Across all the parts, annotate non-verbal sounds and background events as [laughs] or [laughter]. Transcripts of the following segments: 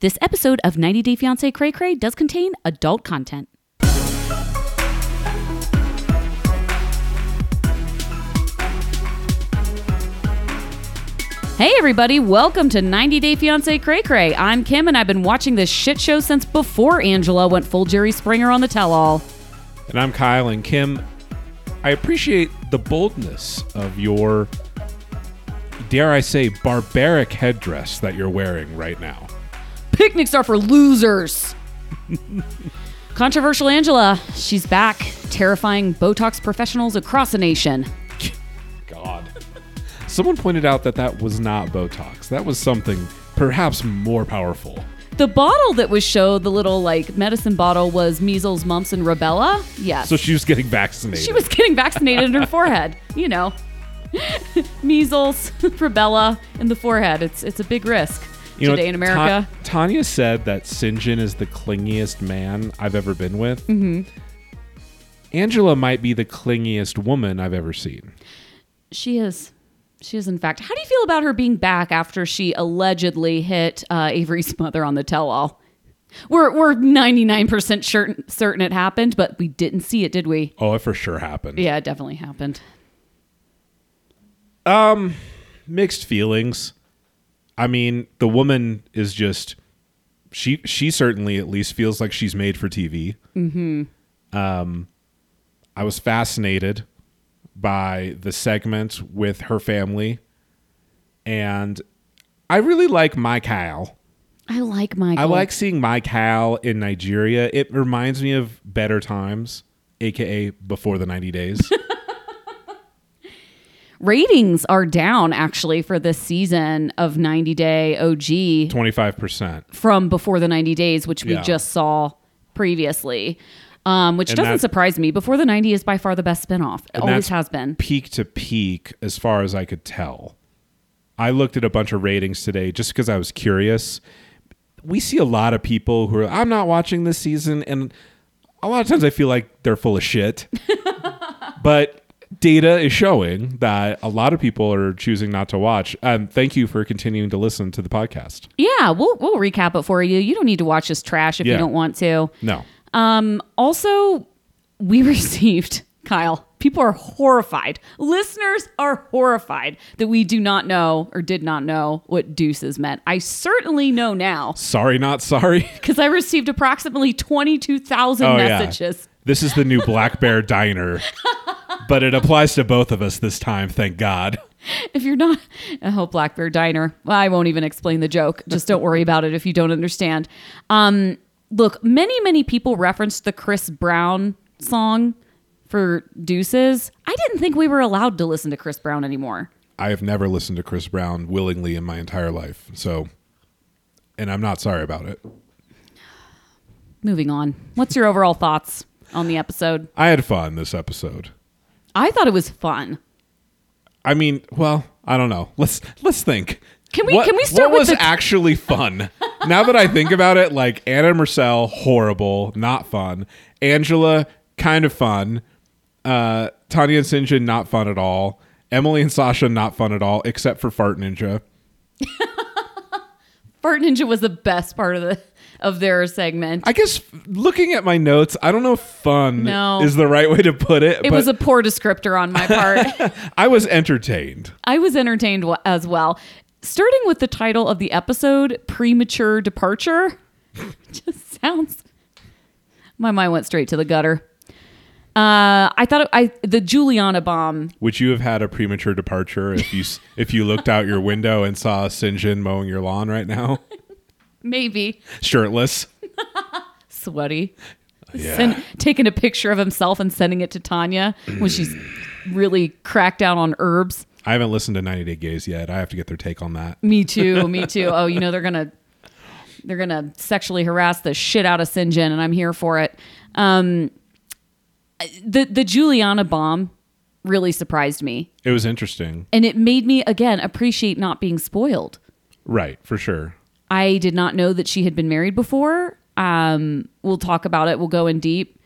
This episode of 90 Day Fiancé Cray Cray does contain adult content. Hey everybody, welcome to 90 Day Fiancé Cray Cray. I'm Kim and I've been watching this shit show since before Angela went full Jerry Springer on the tell all. And I'm Kyle and Kim. I appreciate the boldness of your, dare I say, barbaric headdress that you're wearing right now. Picnics are for losers. Controversial Angela, she's back, terrifying Botox professionals across the nation. God. Someone pointed out that that was not Botox. That was something perhaps more powerful. The bottle that was showed, the little like medicine bottle, was measles, mumps, and rubella. Yes. So she was getting vaccinated. She was getting vaccinated in her [laughs] forehead. You know, [laughs] measles, [laughs] rubella in the forehead. It's it's a big risk You know, today in America. Ta- Tanya said that Syngin is the clingiest man I've ever been with. Mm-hmm. Angela might be the clingiest woman I've ever seen. she is. She is, in fact. How do you feel about her being back after she allegedly hit uh, Avery's [laughs] mother on the tell-all? We're we're ninety nine percent certain certain it happened, but we didn't see it, did we? Oh, it for sure happened. Yeah, it definitely happened. Um, mixed feelings. I mean, the woman is just she she certainly at least feels like she's made for TV. Mm-hmm. Um, I was fascinated by the segment with her family, and I really like Mykal. I like Michael. I like seeing Mykal in Nigeria. It reminds me of better times, aka before the ninety days. [laughs] ratings are down actually for this season of 90 Day OG Twenty five percent. from before the 90 days, which we Yeah. just saw previously. Um, which And doesn't that- surprise me. Before the 90 is by far the best spinoff. It always has been. peak to peak as far as I could tell. I looked at a bunch of ratings today just because I was curious. We see a lot of people who are, I'm not watching this season, and a lot of times I feel like they're full of shit. [laughs] but data is showing that a lot of people are choosing not to watch. And thank you for continuing to listen to the podcast. Yeah, we'll we'll recap it for you. You don't need to watch this trash if you don't want to. No. Um, also, we [laughs] received Kyle. People are horrified. Listeners are horrified that we do not know or did not know what deuces meant. I certainly know now Sorry, not sorry. [laughs] because I received approximately twenty-two thousand Oh, messages. yeah. This is the new Black Bear Diner, [laughs] but it applies to both of us this time, thank God. [laughs] If you're not, a whole Black Bear Diner. Well, I won't even explain the joke. Just don't worry about it if you don't understand. Um, look, many, many people referenced the Chris Brown song for Deuces. I didn't think we were allowed to listen to Chris Brown anymore. I have never listened to Chris Brown willingly in my entire life. So, and I'm not sorry about it. Moving on. What's your overall thoughts on the episode? I had fun this episode. I thought it was fun. I mean, well, I don't know. Let's let's think. Can we- What, can we start what was the- actually fun? [laughs] now that I think about it, like Anna and Mursel, horrible, not fun. Angela, kind of fun. Uh, Tanya and Syngin, not fun at all. Emily and Sasha, not fun at all, except for Fart Ninja. [laughs] Fart Ninja was the best part of the of their segment. I guess looking at my notes, I don't know if fun No. is the right way to put it. it was a poor descriptor on my part. [laughs] I was entertained. I was entertained as well. Starting with the title of the episode, Premature Departure, [laughs] just sounds. My mind went straight to the gutter. Uh, I thought it, I the Juliana bomb. Would you have had a premature departure if you if you looked out your window and saw Syngin mowing your lawn right now, Maybe shirtless? [laughs] sweaty. Yeah. Send, taking a picture of himself and sending it to Tanya when she's really cracked down on herbs. I haven't listened to 90 Day Gaze yet. I have to get their take on that. Me too. Me [laughs] too. Oh, you know they're gonna they're gonna sexually harass the shit out of Syngin, and I'm here for it. Um, the the Juliana bomb really surprised me, It was interesting. and it made me again appreciate not being spoiled. Right, for sure. I did not know that she had been married before. Um, we'll talk about it. We'll go in deep.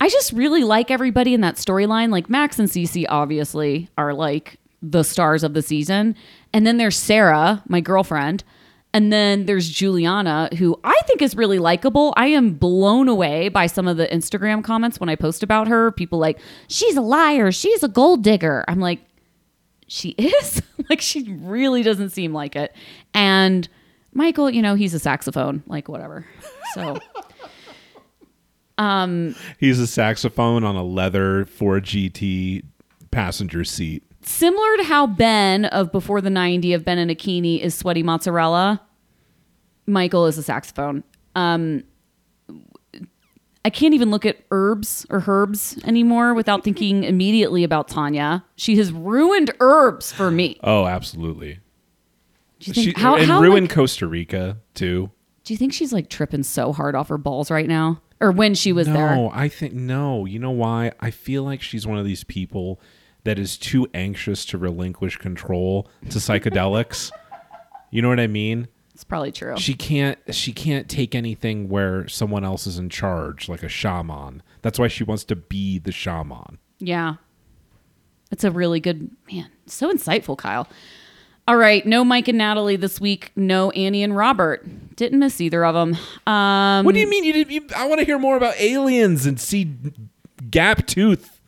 I just really like everybody in that storyline. Like Max and Cece obviously are like the stars of the season. And then there's Sarah, my girlfriend. And then there's Juliana, who I think is really likable. I am blown away by some of the Instagram comments when I post about her. People like, she's a liar, she's a gold digger. I'm like, she is? [laughs] like, she really doesn't seem like it. And Michael, you know, he's a saxophone, like, whatever. So. Um he's a saxophone on a leather 4GT passenger seat. similar to how Ben of Before the 90 of Ben and Akinyi is sweaty mozzarella, Michael is a saxophone. Um, I can't even look at herbs or herbs anymore without thinking [laughs] immediately about Tanya. She has ruined herbs for me. Oh, absolutely. Do you think She, how, and how, ruined like, Costa Rica too. do you think she's like tripping so hard off her balls right now, or when she was no, there? No, I think no. You know why? I feel like she's one of these people that is too anxious to relinquish control to psychedelics. [laughs] you know what I mean? It's probably true. She can't she can't take anything where someone else is in charge, like a shaman. That's why she wants to be the shaman. Yeah. It's a really good man. So insightful, Kyle. All right, no Mike and Natalie this week. No Annie and Robert. Didn't miss either of them. Um, What do you mean you did? You, I want to hear more about aliens and see Gap Tooth.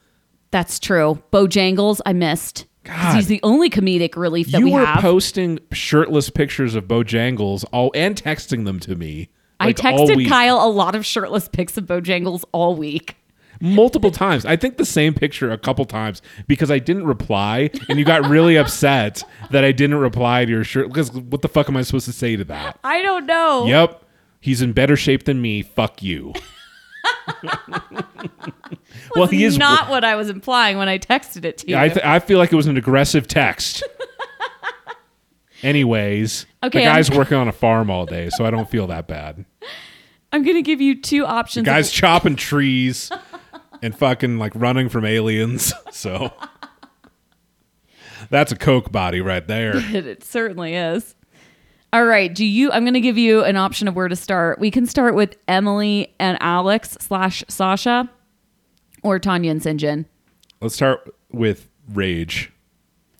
that's true. Bojangles, I missed. God. He's the only comedic relief that you we were have. posting shirtless pictures of Bojangles all and texting them to me. I like, all texted. Kyle a lot of shirtless pics of Bojangles all week. Multiple times. I think the same picture a couple times because I didn't reply, and you got really [laughs] upset that I didn't reply to your shirt. Because what the fuck am I supposed to say to that? I don't know. Yep, he's in better shape than me. Fuck you. [laughs] [laughs] well, he is. not what I was implying when I texted it to you. I th- I feel like it was an aggressive text. Anyways, Okay, the guy's I'm- working on a farm all day, so I don't feel that bad. I'm going to give you two options. of- Guy's chopping trees and fucking like running from aliens. [laughs] So that's a coke body right there. [laughs] it, certainly is. All right. Do you? I'm going to give you an option of where to start. We can start with Emily and Alex slash Sasha, or Tanya and Syngin. Let's start with rage.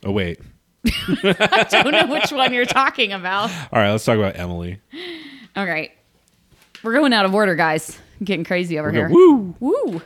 Oh wait. [laughs] I don't know which one you're talking about. All right, let's talk about Emily. All right. We're going out of order, guys. I'm getting crazy over here. Woo! Woo.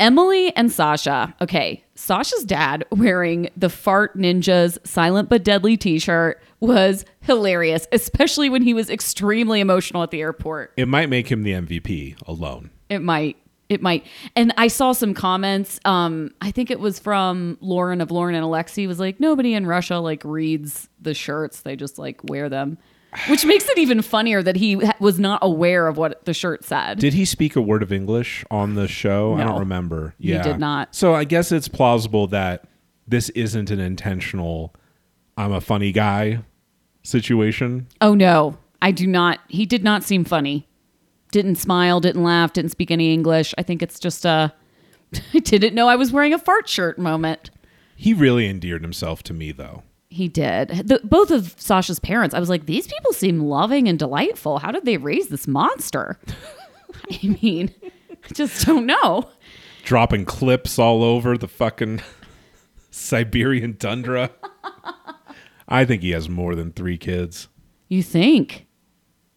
Emily and Sasha. Okay. Sasha's dad wearing the Fart Ninjas Silent but Deadly t shirt was hilarious, especially when he was extremely emotional at the airport. It might make him the MVP alone. It might. It might. And I saw some comments. Um, I think it was from Lauren of Lauren and Alexei was like, nobody in Russia like reads the shirts. They just like wear them. Which makes it even funnier that he was not aware of what the shirt said. Did he speak a word of English on the show? I don't remember. Yeah. He did not. So I guess it's plausible that this isn't an intentional I'm a funny guy situation. Oh no, I do not. He did not seem funny. Didn't smile, didn't laugh, didn't speak any English. I think it's just a [laughs] I didn't know I was wearing a fart shirt moment. He really endeared himself to me though. He did. The, both of Sasha's parents, I was like, these people seem loving and delightful. How did they raise this monster? [laughs] I mean, I just don't know. dropping clips all over the fucking Siberian tundra. I think he has more than three kids You think?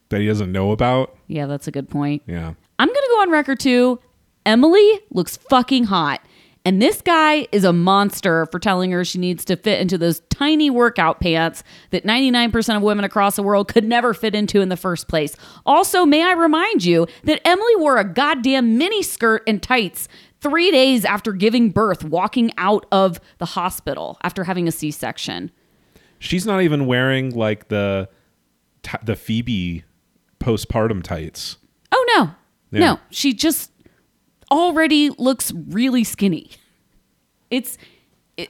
that he doesn't know about. Yeah, that's a good point. Yeah. I'm going to go on record too. Emily looks fucking hot. And this guy is a monster for telling her she needs to fit into those tiny workout pants that 99% of women across the world could never fit into in the first place. Also, may I remind you that Emily wore a goddamn mini skirt and tights three days after giving birth, walking out of the hospital after having a C section. She's not even wearing like the the Phoebe postpartum tights. Oh, no. Yeah. No, she just already looks really skinny. It's.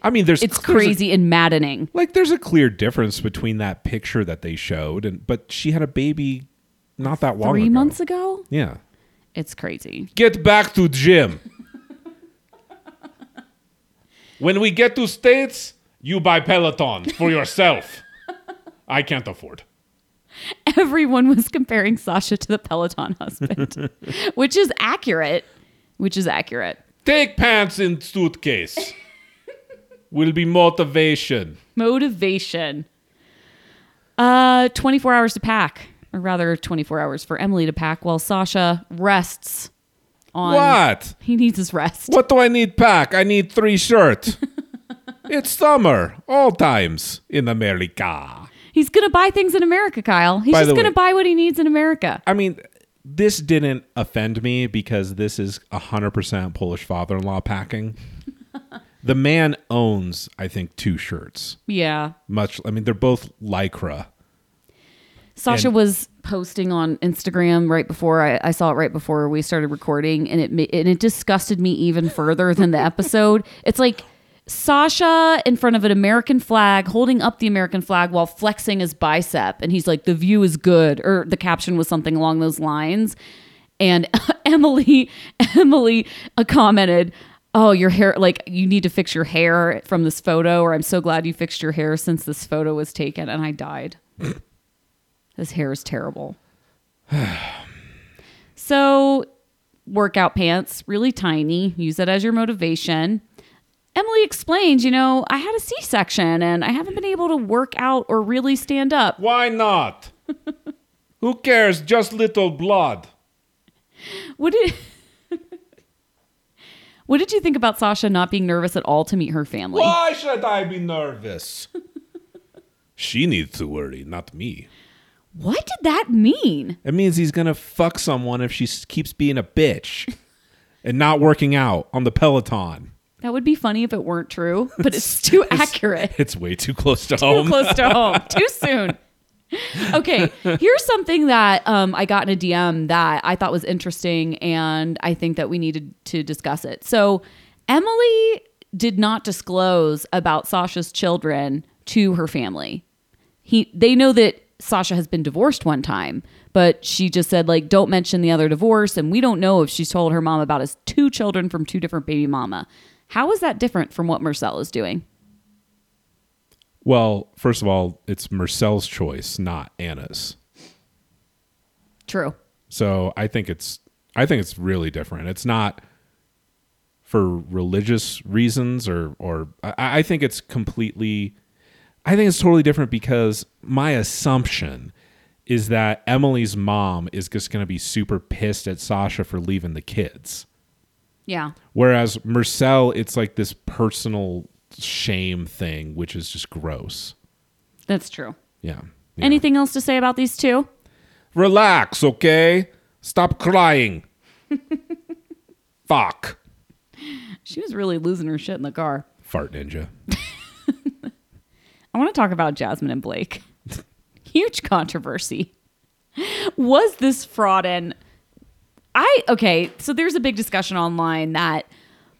I mean, there's it's there's a- crazy and maddening. like there's a clear difference between that picture that they showed and but she had a baby not that long Three ago. months ago, Yeah. it's crazy. Get back to gym. when we get to states, you buy Peloton for yourself. I can't afford. Everyone was comparing Sasha to the Peloton husband, [laughs] which is accurate. Which is accurate. Take pants in suitcase. [laughs] Will be motivation. Motivation. Uh, 24 hours to pack, or rather 24 hours for Emily to pack while Sasha rests on. What? [laughs] He needs his rest. What do I need pack? I need three shirts. [laughs] it's summer, all times in America. He's going to buy things in America, Kyle. He's By just the going to way- buy what he needs in America. I mean, this didn't offend me because this is 100% Polish father in law packing. [laughs] the man owns, I think, two shirts. Yeah. Much, I mean, they're both lycra. Sasha And- was posting on Instagram right before I, I saw it right before we started recording, and it and it disgusted me even further than the episode. It's like Sasha in front of an American flag, holding up the American flag while flexing his bicep, and he's like, "The view is good," or the caption was something along those lines. And [laughs] Emily, [laughs] Emily uh, commented. Oh, your hair, like you need to fix your hair from this photo, or I'm so glad you fixed your hair since this photo was taken. And I died. [laughs] His hair is terrible. [sighs] so, workout pants, really tiny. Use it as your motivation. Emily explains, you know, I had a C section and I haven't been able to work out or really stand up. Why not? [laughs] Who cares? Just little blood. What did. [laughs] What did you think about Sasha not being nervous at all to meet her family? Why should I be nervous? [laughs] she needs to worry, not me. What did that mean? It means he's gonna fuck someone if she s- keeps being a bitch and not working out on the Peloton. That would be funny if it weren't true, but it's too [laughs] accurate. It's way too close to too home. Too close to home. [laughs] Too soon. Okay here's something that um, i got in a dm that i thought was interesting and i think that we needed to discuss it. So emily did not disclose about sasha's children to her family. He they know that sasha has been divorced one time but she just said like don't mention the other divorce and we don't know if she's told her mom about his two children from two different baby mama how is that different from what Mursel is doing Well, first of all, it's Mursel's choice, not Anna's. true So I think it's I think it's really different. It's not for religious reasons or or I, I think it's completely I think it's totally different because my assumption is that Emily's mom is just gonna be super pissed at Sasha for leaving the kids. Yeah Whereas Mursel, it's like this personal shame thing, which is just gross. that's true Yeah. Yeah. Anything else to say about these two? Relax, okay? Stop crying. [laughs] Fuck. She was really losing her shit in the car. Fart ninja. [laughs] I want to talk about Jasmine and Blake. [laughs] Huge controversy. Was this fraud and I okay, so there's a big discussion online that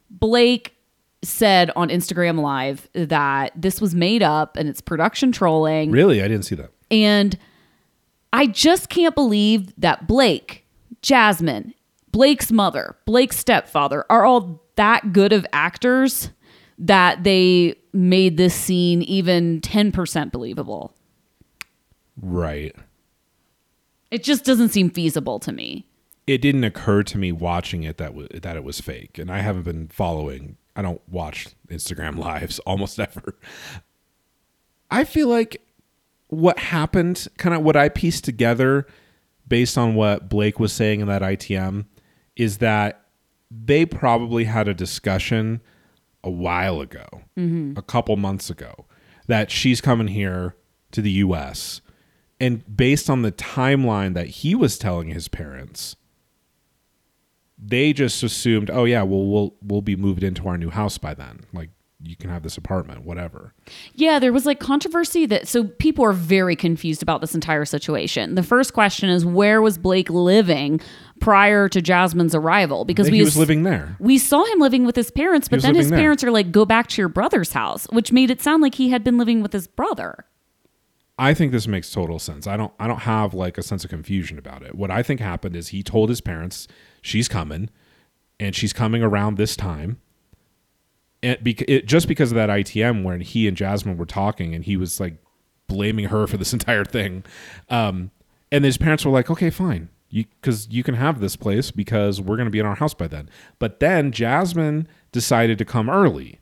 Blake said on Instagram live that this was made up and it's production trolling Really? I didn't see that. And I just can't believe that Blake, Jasmine, Blake's mother, Blake's stepfather are all that good of actors that they made this scene even 10% believable. Right. It just doesn't seem feasible to me. It didn't occur to me watching it that w- that it was fake, and I haven't been following. I don't watch Instagram lives [laughs] almost ever. I feel like what happened, kind of what I pieced together based on what Blake was saying in that ITM, is that they probably had a discussion a while ago, mm-hmm. a couple months ago, that she's coming here to the US. And based on the timeline that he was telling his parents, they just assumed, oh yeah, well we'll we'll be moved into our new house by then. Like you can have this apartment, whatever. Yeah, there was like controversy that so people are very confused about this entire situation. The first question is where was Blake living prior to Jasmine's arrival? Because he we was living there. we saw him living with his parents, but then his there. parents are like, go back to your brother's house, which made it sound like he had been living with his brother. I think this makes total sense. I don't I don't have like a sense of confusion about it. What I think happened is he told his parents she's coming and she's coming around this time. And bec- it, just because of that ITM when he and Jasmine were talking and he was like blaming her for this [laughs] entire thing. Um, and his parents were like, "Okay, fine. You cuz you can have this place because we're going to be in our house by then." But then Jasmine decided to come early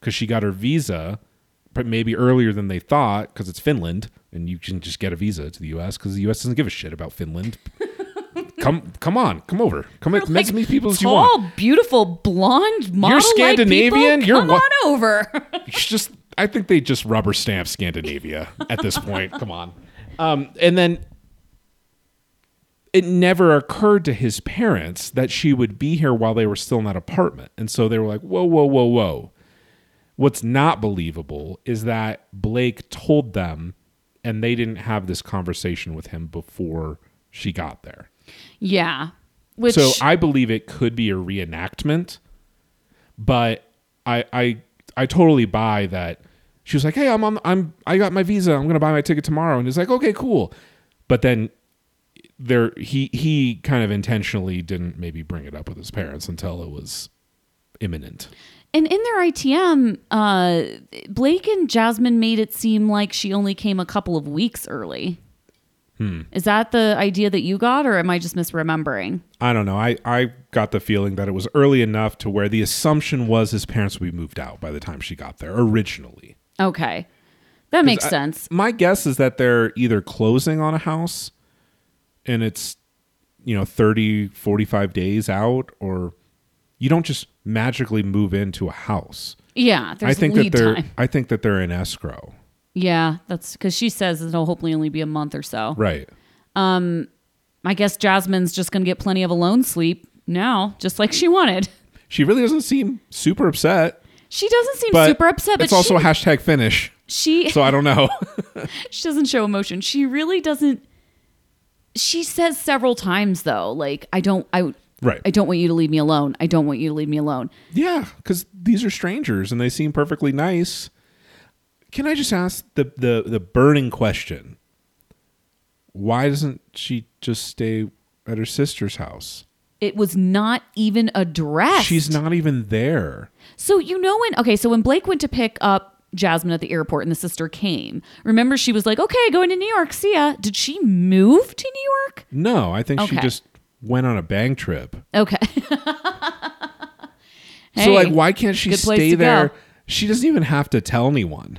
cuz she got her visa but maybe earlier than they thought because it's Finland and you can just get a visa to the U.S. because the U.S. doesn't give a shit about Finland. [laughs] come, come on, come over, come at Like, as many people as you tall, want. beautiful, blonde, model Scandinavian? People, You're come wa- on over. [laughs] Just, I think they just rubber stamp Scandinavia at this point. come on, um, and then it never occurred to his parents that she would be here while they were still in that apartment. And so they were like, whoa, whoa, whoa, whoa. What's not believable is that Blake told them and they didn't have this conversation with him before she got there. Yeah, which so I believe it could be a reenactment, but I I I totally buy that she was like, "Hey, I'm on I'm I got my visa. I'm going to buy my ticket tomorrow." And he's like, "Okay, cool." But then there he he kind of intentionally didn't maybe bring it up with his parents until it was imminent. And in their ITM, uh, Blake and Jasmine made it seem like she only came a couple of weeks early. Hmm. Is that the idea that you got, or am I just misremembering? I don't know. I, I got the feeling that it was early enough to where the assumption was his parents would be moved out by the time she got there originally. Okay, that makes I- sense. My guess is that they're either closing on a house and it's, you know, 30, 45 days out, or you don't just magically move into a house. Yeah, there's I think that they're time. I think that they're in escrow. Yeah, that's because she says it'll hopefully only be a month or so. Right. Um, I guess Jasmine's just gonna get plenty of alone sleep now, just like she wanted. She really doesn't seem super upset. She doesn't seem But super upset, but it's also she, a hashtag Finnish. she So I don't know. [laughs] she doesn't show emotion. She really doesn't. She says several times though, like I don't, I, right. I don't want you to leave me alone. I don't want you to leave me alone. Yeah, because these are strangers and they seem perfectly nice. Can I just ask the, the, the burning question? Why doesn't she just stay at her sister's house? It was not even addressed. She's not even there. So you know when okay, so when Blake went to pick up Jasmine at the airport and the sister came, remember she was like, "Okay, going to New York. See ya." Did she move to New York? No, I think she just went on a bang trip. Okay. [laughs] so like why can't she stay there? go. She doesn't even have to tell anyone.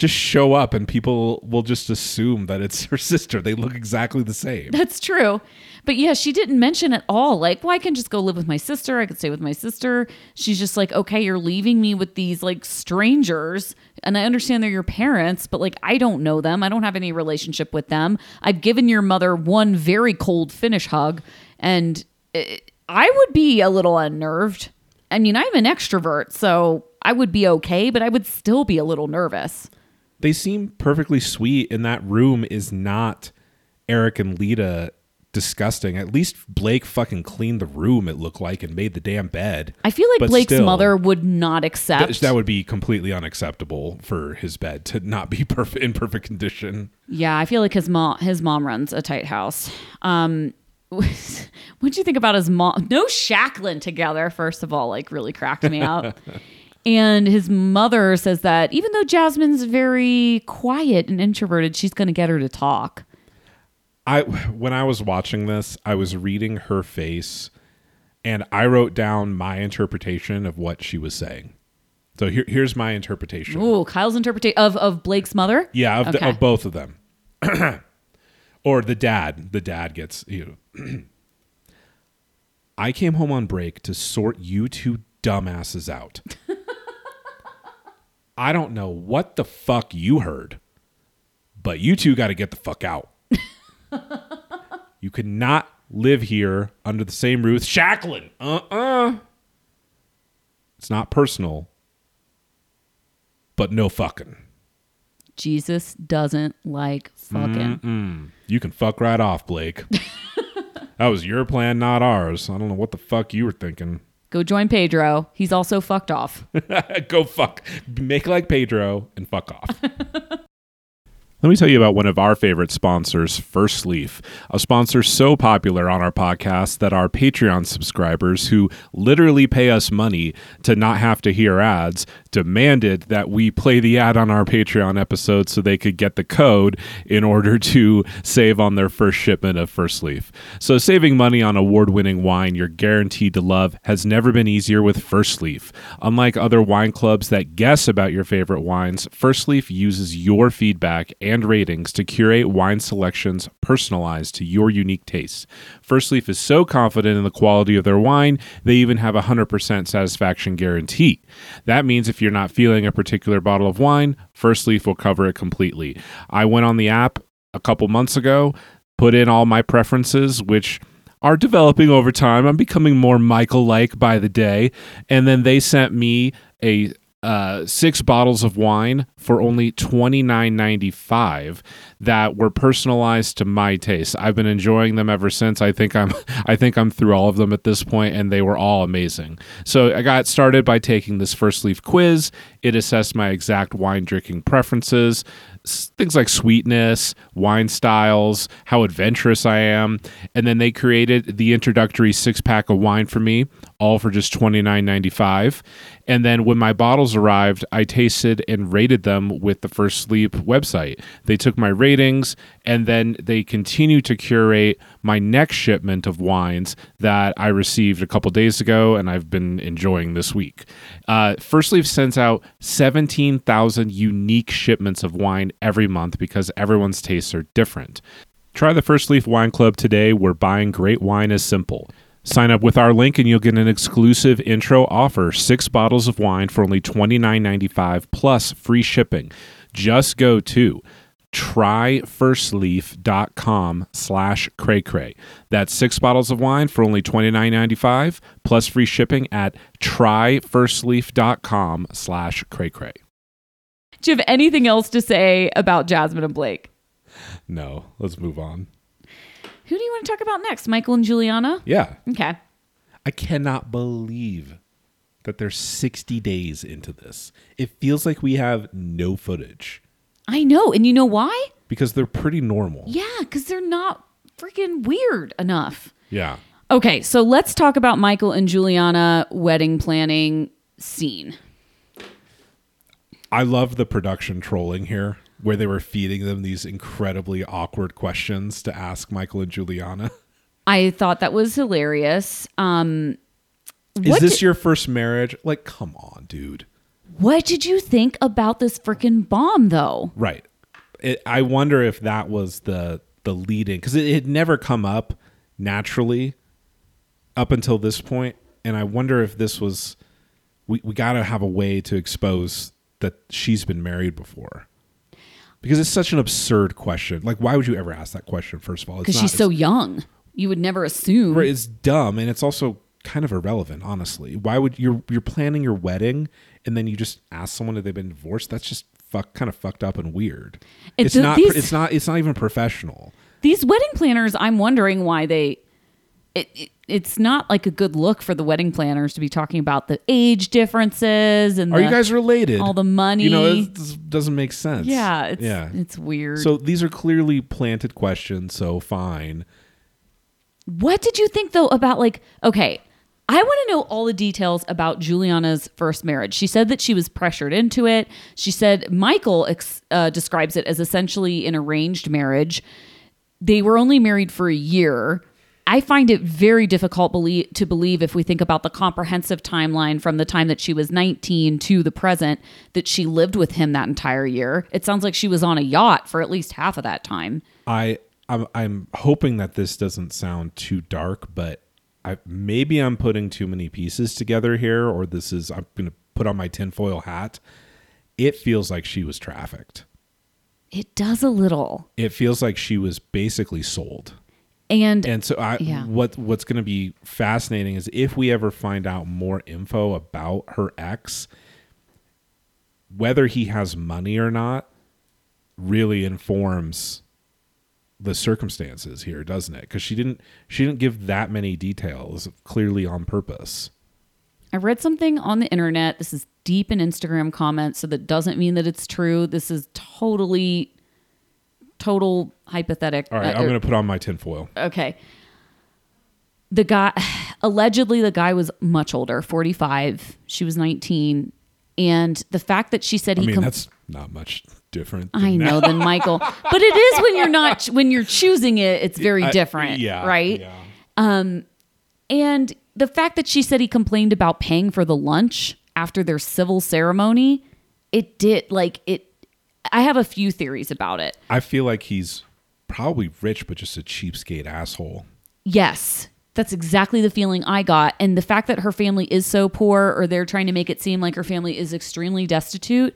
Just show up and people will just assume that it's [laughs] her sister. They look exactly the same. That's true. But yeah, she didn't mention at all. Like, well, I can just go live with my sister. I could stay with my sister. She's just like, okay, you're leaving me with these like strangers. And I understand they're your parents, but like, I don't know them. I don't have any relationship with them. I've given your mother one very cold Finnish hug. And it, I would be a little unnerved. I mean, I'm an extrovert, so I would be okay, but I would still be a little nervous. They seem perfectly sweet and that room is not eric and Leida disgusting at least blake fucking cleaned the room it looked like and made the damn bed I feel like But Blake's still, mother would not accept. th- that would be completely unacceptable for his bed to not be [laughs] perfect in perfect condition Yeah, I feel like his mom his mom runs a tight house. Um [laughs] what'd you think about his mom? No Shacklin together, first of all, like really cracked me up. [laughs] and his mother says that even though Jasmine's very quiet and introverted, she's gonna get her to talk. i when i was watching this i was reading her face and i wrote down my interpretation of what she was saying so here, here's my interpretation Ooh, Kyle's interpretation of, of Blake's mother? Yeah, of, the, of both of them. [clears throat] or the dad. The dad gets you. know. [clears throat] I came home on break to sort you two dumbasses out. [laughs] I don't know what the fuck you heard, but you two got to get the fuck out. [laughs] you could not live here under the same roof. Shacklin, uh uh It's not personal, but no fucking. Jesus doesn't like fucking. You can fuck right off, Blake. [laughs] that was your plan, not ours. I don't know what the fuck you were thinking. Go join Pedro. He's also fucked off. [laughs] Go fuck. Make like Pedro and fuck off. [laughs] Let me tell you about one of our favorite sponsors, First Leaf, a sponsor so popular on our podcast that our Patreon subscribers, who literally pay us money to not have to hear ads, demanded that we play the ad on our Patreon episode so they could get the code in order to save on their first shipment of First Leaf. So, saving money on award winning wine you're guaranteed to love has never been easier with First Leaf. Unlike other wine clubs that guess about your favorite wines, First Leaf uses your feedback and ratings to curate wine selections personalized to your unique tastes. First Leaf is so confident in the quality of their wine, they even have a 100% satisfaction guarantee. That means if you're not feeling a particular bottle of wine, First Leaf will cover it completely. I went on the app a couple months ago, put in all my preferences, which are developing over time. I'm becoming more Michael like by the day. And then they sent me a uh, six bottles of wine for only twenty nine ninety five that were personalized to my taste. I've been enjoying them ever since. I think I'm [laughs] I think I'm through all of them at this point, and they were all amazing. So I got started by taking this first leaf quiz. It assessed my exact wine drinking preferences, things like sweetness, wine styles, how adventurous I am, and then they created the introductory six pack of wine for me, all for just twenty nine ninety five. And then when my bottles arrived, I tasted and rated them with the First Leaf website. They took my ratings and then they continue to curate my next shipment of wines that I received a couple days ago and I've been enjoying this week. Uh, First Leaf sends out 17,000 unique shipments of wine every month because everyone's tastes are different. Try the First Leaf Wine Club today where buying great wine is simple. Sign up with our link and you'll get an exclusive intro offer six bottles of wine for only $29.95 plus free shipping. Just go to tryfirstleaf.com slash cray cray. That's six bottles of wine for only $29.95 plus free shipping at tryfirstleaf.com slash cray cray. Do you have anything else to say about Jasmine and Blake? No, let's move on. Who do you want to talk about next? Michael and Juliana? Yeah. Okay. I cannot believe that they're 60 days into this. It feels like we have no footage. I know. And you know why? Because they're pretty normal. Yeah, because they're not freaking weird enough. Yeah. Okay, so let's talk about Michael and Juliana wedding planning scene. I love the production trolling here where they were feeding them these incredibly awkward questions to ask Michael and Juliana. I thought that was hilarious. Um, Is this did, your first marriage? Like, come on, dude. What did you think about this freaking bomb, though? Right. It, I wonder if that was the the leading because it had never come up naturally up until this point, and I wonder if this was we we got to have a way to expose that she's been married before because it's such an absurd question. Like, why would you ever ask that question? First of all, because she's so young, you would never assume. Right, it's dumb, and it's also kind of irrelevant. Honestly, why would you're you're planning your wedding and then you just ask someone if they've been divorced? That's just fuck, kind of fucked up and weird. It's, not. These, it's not. It's not even professional. These wedding planners, I'm wondering why they. It, it, it's not like a good look for the wedding planners to be talking about the age differences and are the, you guys related? All the money, you know, it doesn't make sense. Yeah, it's, yeah, it's weird. So these are clearly planted questions. So fine. What did you think though about like okay? I want to know all the details about Juliana's first marriage. She said that she was pressured into it. She said Michael ex- uh, describes it as essentially an arranged marriage. They were only married for a year I find it very difficult to believe if we think about the comprehensive timeline from the time that she was 19 to the present that she lived with him that entire year. It sounds like she was on a yacht for at least half of that time. I I'm, I'm hoping that this doesn't sound too dark, but I maybe I'm putting too many pieces together here, or this is I'm going to put on my tinfoil hat. It feels like she was trafficked. It does a little. It feels like she was basically sold. And and so I yeah. what what's going to be fascinating is if we ever find out more info about her ex, whether he has money or not, really informs the circumstances here, doesn't it? Because she didn't she didn't give that many details clearly on purpose. I read something on the internet. This is deep in Instagram comments, so that doesn't mean that it's true. This is totally total hypothetical. All right, uh, I'm going to put on my tinfoil. Okay. The guy, [sighs] allegedly, the guy was much older, 45. She was 19. And the fact that she said I he I mean, com- that's not much different. than I now. know than Michael, but it is when you're not when you're choosing it. It's very I- different, yeah, right? yeah. Um, And the fact that she said he complained about paying for the lunch after their civil ceremony, it did like it. I have a few theories about it. I feel like he's probably rich, but just a cheapskate asshole. Yes, that's exactly the feeling I got. And the fact that her family is so poor, or they're trying to make it seem like her family is extremely destitute,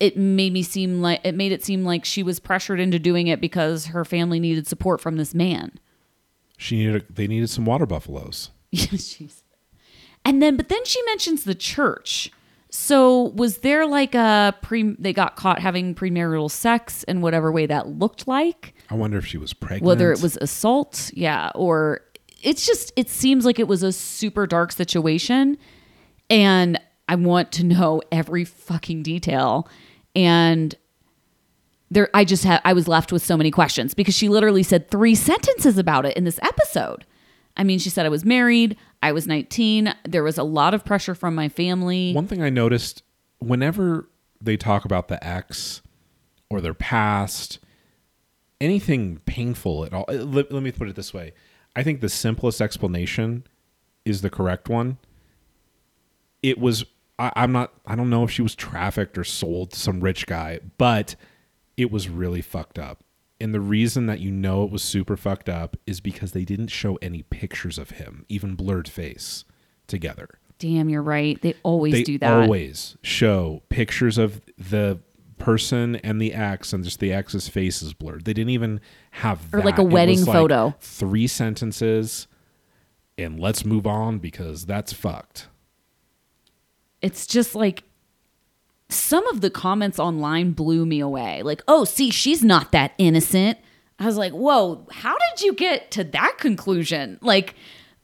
it made me seem like it made it seem like she was pressured into doing it because her family needed support from this man. She needed. A, they needed some water buffaloes. [laughs] Jeez. And then, but then she mentions the church. So was there like a pre? They got caught having premarital sex in whatever way that looked like. I wonder if she was pregnant. whether it was assault, yeah, or it's just it seems like it was a super dark situation and I want to know every fucking detail and there I just had I was left with so many questions because she literally said three sentences about it in this episode. I mean, she said I was married, I was 19, there was a lot of pressure from my family. One thing I noticed whenever they talk about the ex or their past, anything painful at all, uh, let, let me put it this way. I think the simplest explanation is the correct one. It was, I, I'm not, I don't know if she was trafficked or sold to some rich guy, but it was really fucked up. And the reason that you know it was super fucked up is because they didn't show any pictures of him, even blurred face, together Damn, you're right. They always they do that. always show pictures of the person and the ex and just the ex's face is blurred they didn't even have Or like that. a It wedding was like photo. three sentences and let's move on because that's fucked it's just like some of the comments online blew me away. Like, oh, see, she's not that innocent. I was like, whoa, how did you get to that conclusion? Like,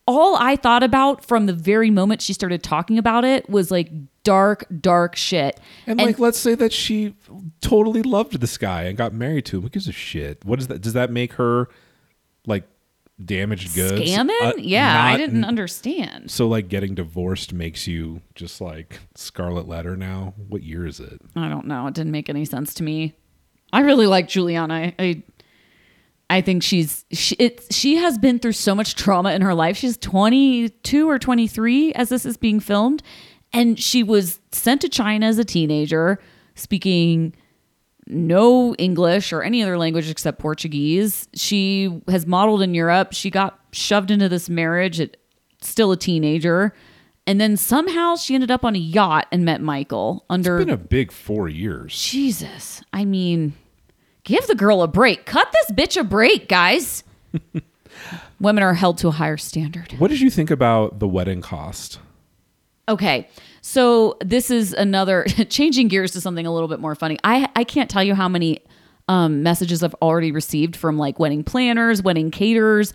all I thought about from the very moment she started talking about it was like dark, dark shit. and, like let's say that she totally loved this guy and got married to him who gives a shit what is that does that make her like damaged goods scamming? Uh, yeah, I didn't understand. so like getting divorced makes you just like scarlet letter now what year is it I don't know. It didn't make any sense to me. I really like Juliana. I, I, I think she's she, it, she has been through so much trauma in her life. She's 22 or 23 as this is being filmed, and she was sent to China as a teenager, speaking no English or any other language except Portuguese. She has modeled in Europe. She got shoved into this marriage at still a teenager. And then somehow she ended up on a yacht and met Michael under It's been a big four years. Jesus. I mean, give the girl a break. Cut this bitch a break, guys. [laughs] Women are held to a higher standard. What did you think about the wedding cost? Okay. So this is another [laughs] changing gears to something a little bit more funny. I I can't tell you how many um, messages I've already received from like wedding planners, wedding caterers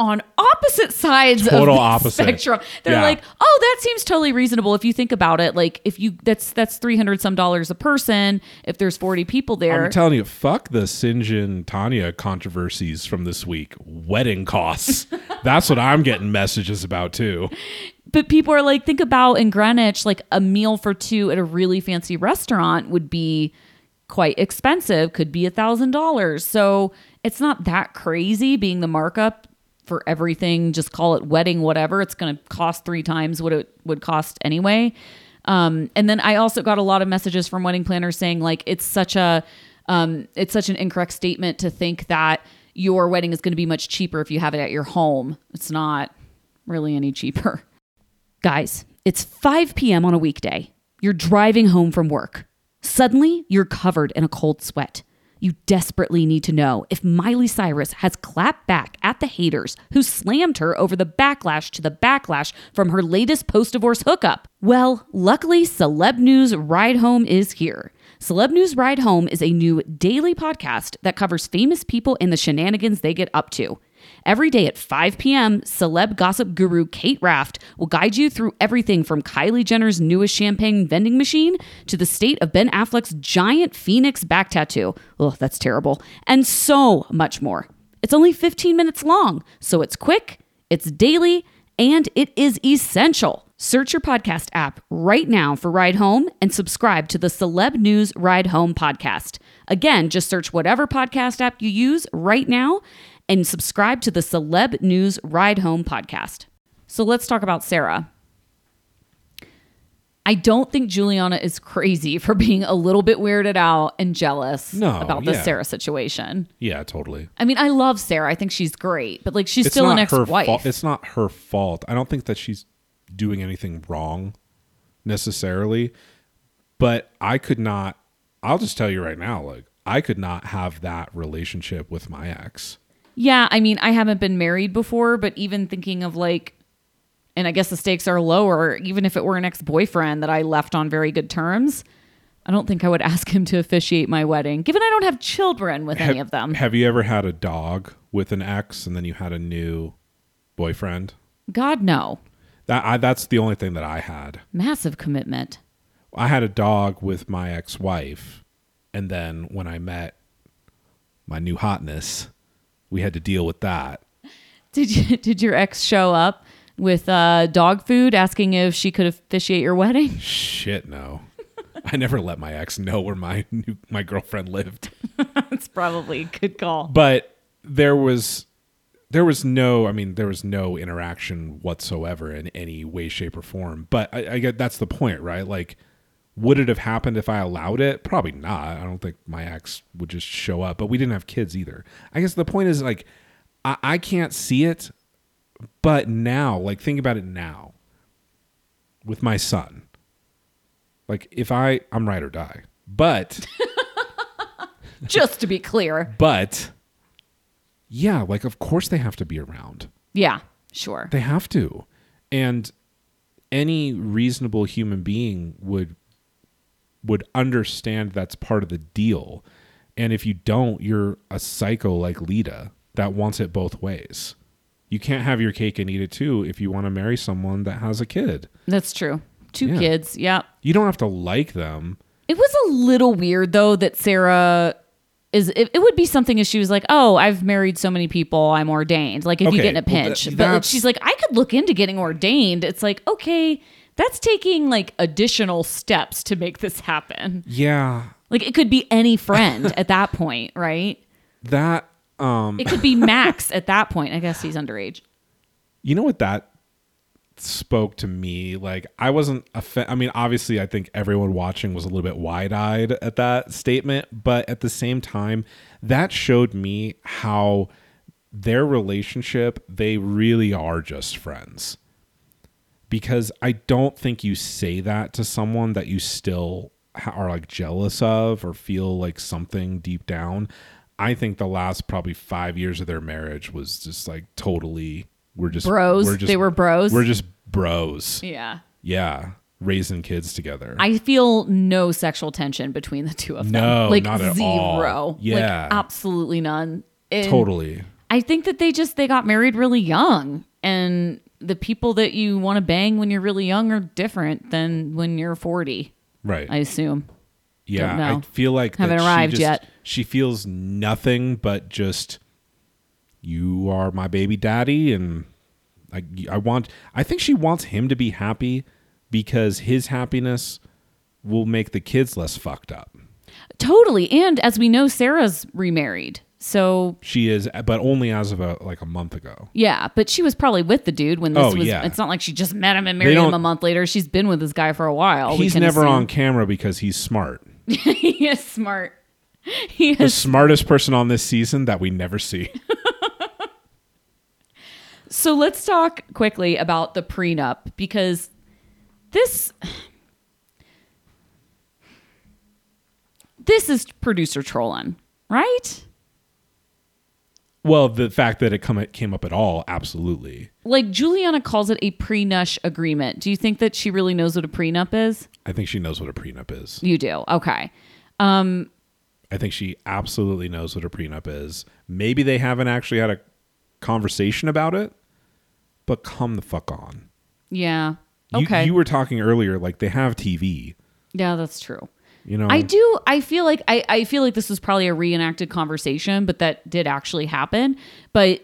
on opposite sides of the opposite. spectrum. They're Yeah. like, "Oh, that seems totally reasonable if you think about it. Like if you that's that's 300 some dollars a person if there's 40 people there." I'm telling you, fuck the Syngin Tanya controversies from this week. Wedding costs. [laughs] That's what I'm getting messages about too. But people are like, think about in Greenwich, like a meal for two at a really fancy restaurant would be quite expensive, could be a thousand dollars. So it's not that crazy being the markup for everything. Just call it wedding, whatever. It's going to cost three times what it would cost anyway. Um, and then I also got a lot of messages from wedding planners saying like it's such a um, it's such an incorrect statement to think that your wedding is going to be much cheaper if you have it at your home. It's not really any cheaper. Guys, it's 5 p.m. on a weekday. You're driving home from work. Suddenly, you're covered in a cold sweat. You desperately need to know if Miley Cyrus has clapped back at the haters who slammed her over the backlash to the backlash from her latest post divorce hookup. Well, luckily, Celeb News Ride Home is here. Celeb News Ride Home is a new daily podcast that covers famous people and the shenanigans they get up to. Every day at 5 p.m., celeb gossip guru Kate Raft will guide you through everything from Kylie Jenner's newest champagne vending machine to the state of Ben Affleck's giant phoenix back tattoo. Oh, that's terrible. And so much more. It's only 15 minutes long, so it's quick, it's daily, and it is essential. Search your podcast app right now for Ride Home and subscribe to the Celeb News Ride Home podcast. Again, just search whatever podcast app you use right now and subscribe to the Celeb News Ride Home podcast. So let's talk about Sarah. I don't think Juliana is crazy for [laughs] being a little bit weirded out and jealous No, about the yeah. Sarah situation. Yeah, totally. I mean, I love Sarah. I think she's great, but like she's It's still an ex-wife. fault. It's not her fault. I don't think that she's doing anything wrong necessarily, but I could not. I'll just tell you right now, like I could not have that relationship with my ex. Yeah, I mean, I haven't been married before, but even thinking of like, and I guess the stakes are lower, even if it were an ex boyfriend that I left on very good terms, I don't think I would [laughs] ask him to officiate my wedding, given I don't have children with any of them. Have you ever had a dog with an ex and then you had a new boyfriend? God, no. That I, that's the only thing that I had. Massive commitment. I had a dog with my ex-wife, and then when I met my new hotness, we had to deal with that. Did you, [laughs] did your ex show up with uh, dog food asking if she could officiate your wedding? [laughs] Shit, no. I never let my ex know where my [laughs] new my girlfriend lived. That's probably a good call. But there was there was no I mean there was no interaction whatsoever in any way, shape, or form. But I, I get that's the point, right? Like would it have happened if I allowed it? Probably not. I don't think my ex would just show up. But we didn't have kids either. I guess the point is like I, I can't see it, but now, like think about it now. With my son. Like if I I'm right or die. But [laughs] Just to be clear. but yeah, like of course they have to be around. Yeah, sure. They have to. And any reasonable human being would would understand that's part of the deal. And if you don't, you're a psycho like Leida that wants it both ways. You can't have your cake and eat it too if you want to marry someone that has a kid. That's true. Two Yeah. kids. Yeah. You don't have to like them. It was a little weird though that Sarah is it, it would be something if she was like, "Oh, I've married so many people, I'm ordained." Like if you get in a well, pinch. that- but like, she's like, "I could look into getting ordained." It's like, "Okay, that's taking like additional steps to make this happen." Yeah. Like it could be any friend at that [laughs] point, right? That um It could be Max at that point. I guess he's underage. You know what that spoke to me? Like I wasn't offe- I mean, obviously I think everyone watching was a little bit wide-eyed at that statement, but at the same time, that showed me how their relationship, they really are just friends. Because I don't think you say that to someone that you still are like jealous of or feel like something deep down. I think the last probably 5 years of their marriage was just like totally we're just Bros? We're just, They were bros? We're just bros. Yeah. Yeah, raising kids together. I feel no sexual tension between the two of them. No, like not at zero. all. Yeah. Like absolutely none. And totally. I think that they just they got married really young and the people that you want to bang when you're really young are different than when you're 40, Right. I assume. yeah. I feel like Haven't she arrived just- yet. She feels nothing but just you are my baby daddy and I I want I think she wants him to be happy because his happiness will make the kids less fucked up. Totally. And as we know Sarah's remarried. So, She is but only as of a like a month ago. yeah, but she was probably with the dude when this Oh, was yeah. it's not like she just met him and married him a month later. She's been with this guy for a while. He's never assume. on camera because he's smart. [laughs] he is smart. He The is smartest person on this season that we never see. [laughs] So let's talk quickly about the prenup because this this is producer trolling, right? Well, the fact that it come it came up at all, absolutely. Like Juliana calls it a prenush agreement. Do you think that she really knows what a prenup is? I think she knows what a prenup is. You do. Okay. Um, I think she absolutely knows what a prenup is. Maybe they haven't actually had a conversation about it, but come the fuck on. Yeah. You, Okay. You were talking earlier, like they have TV. yeah, that's true. You know, I do. I feel like I, I feel like this was probably a reenacted conversation, but that did actually happen. But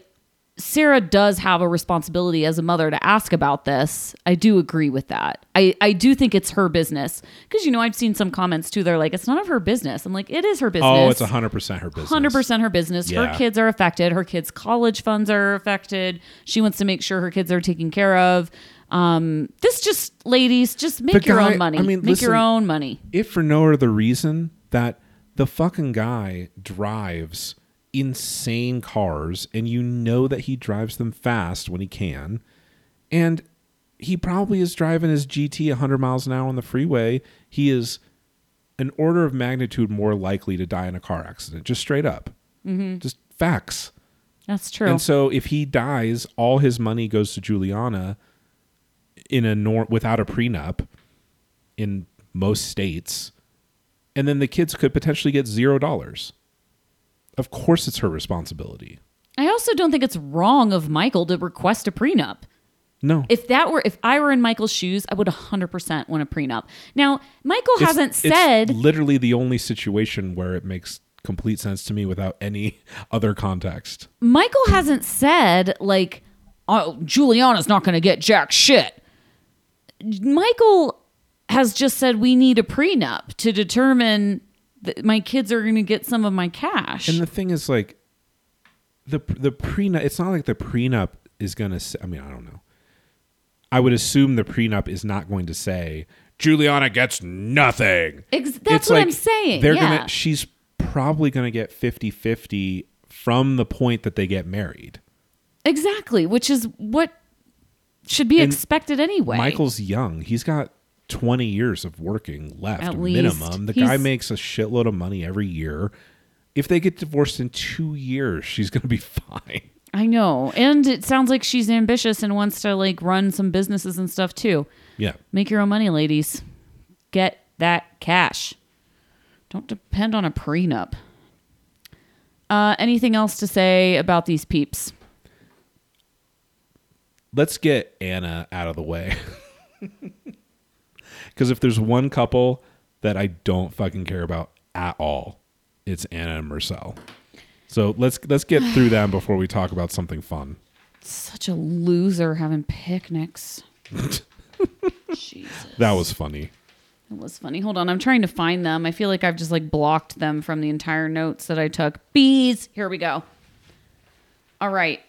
Sarah does have a responsibility as a mother to ask about this. I do agree with that. I, I do think it's her business. Because, you know, I've seen some comments too. They're like, it's none of her business. I'm like, it is her oh, business. Oh, it's 100% her business. 100% her business. Yeah. Her kids are affected. Her kids' college funds are affected. She wants to make sure her kids are taken care of. Um, this just, ladies, just make The your guy- own money. I mean, make your own money. If for no other reason that the fucking guy drives insane cars and you know that he drives them fast when he can and he probably is driving his GT 100 miles an hour on the freeway he is an order of magnitude more likely to die in a car accident just straight up mm-hmm. just facts That's true. and so if he dies all his money goes to Juliana in a nor- without a prenup in most states and then the kids could potentially get zero dollars of course it's her responsibility I also don't think it's wrong of Michael to request a prenup. no If that were, if I were in Michael's shoes, I would 100% want a prenup. Now, Michael It's- hasn't it's said, literally the only situation where it makes complete sense to me without any [laughs] other context Michael hasn't said, like, oh, Juliana's not going to get jack shit. Michael has just said we need a prenup to determine that my kids are going to get some of my cash. and the thing is like the the prenup it's not like the prenup is going to say I mean I don't know I would assume the prenup is not going to say Juliana gets nothing Ex- that's what I'm saying. They're yeah. gonna. She's probably gonna get 50-50 from the point that they get married. exactly, which is what should be And expected anyway. Michael's young. He's got twenty years of working left At least. minimum. The guy makes a shitload of money every year. If they get divorced in two years, she's gonna be [laughs] fine. I know. And it sounds like she's ambitious and wants to like run some businesses and stuff too. Yeah. Make your own money, ladies. Get that cash. Don't depend on a prenup. Uh, anything else to say about these peeps? Let's get Anna out of the way. [laughs] Because if there's one couple that I don't fucking care about at all, it's Anna and Mursel. So let's let's get through them before we talk about something fun. Such a loser having picnics. Jesus. That was funny. That was funny. Hold on. I'm trying to find them. I feel like I've just like blocked them from the entire notes that I took. Bees. Here we go. All right.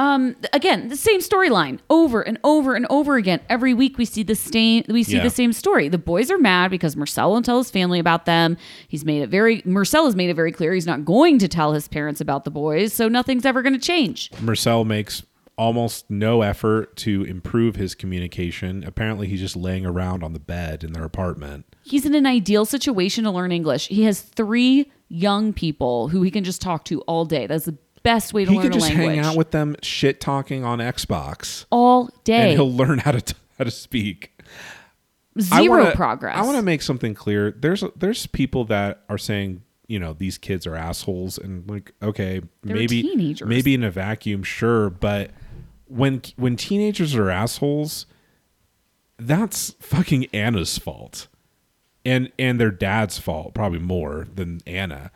Um again, the same storyline over and over and over again. Every week we see the same we see Yeah. the same story. The boys are mad because Mursel won't tell his family about them. He's made it very Mursel has made it very clear he's not going to tell his parents about the boys, so nothing's ever going to change. Mursel makes almost no effort to improve his communication. Apparently, he's just laying around on the bed in their apartment. He's in an ideal situation to learn English. He has three young people who he can just talk to all day. That's the best way to He learn could a just language. hang out with them, shit talking on Xbox, all day, and he'll learn how to how to speak. I 0 wanna- progress. I want to make something clear. There's there's people that are saying, you know, these kids are assholes, and like, okay, They're maybe teenagers. maybe in a vacuum, sure, but when when teenagers are assholes, that's fucking Anna's fault, and and their dad's fault, probably more than Anna.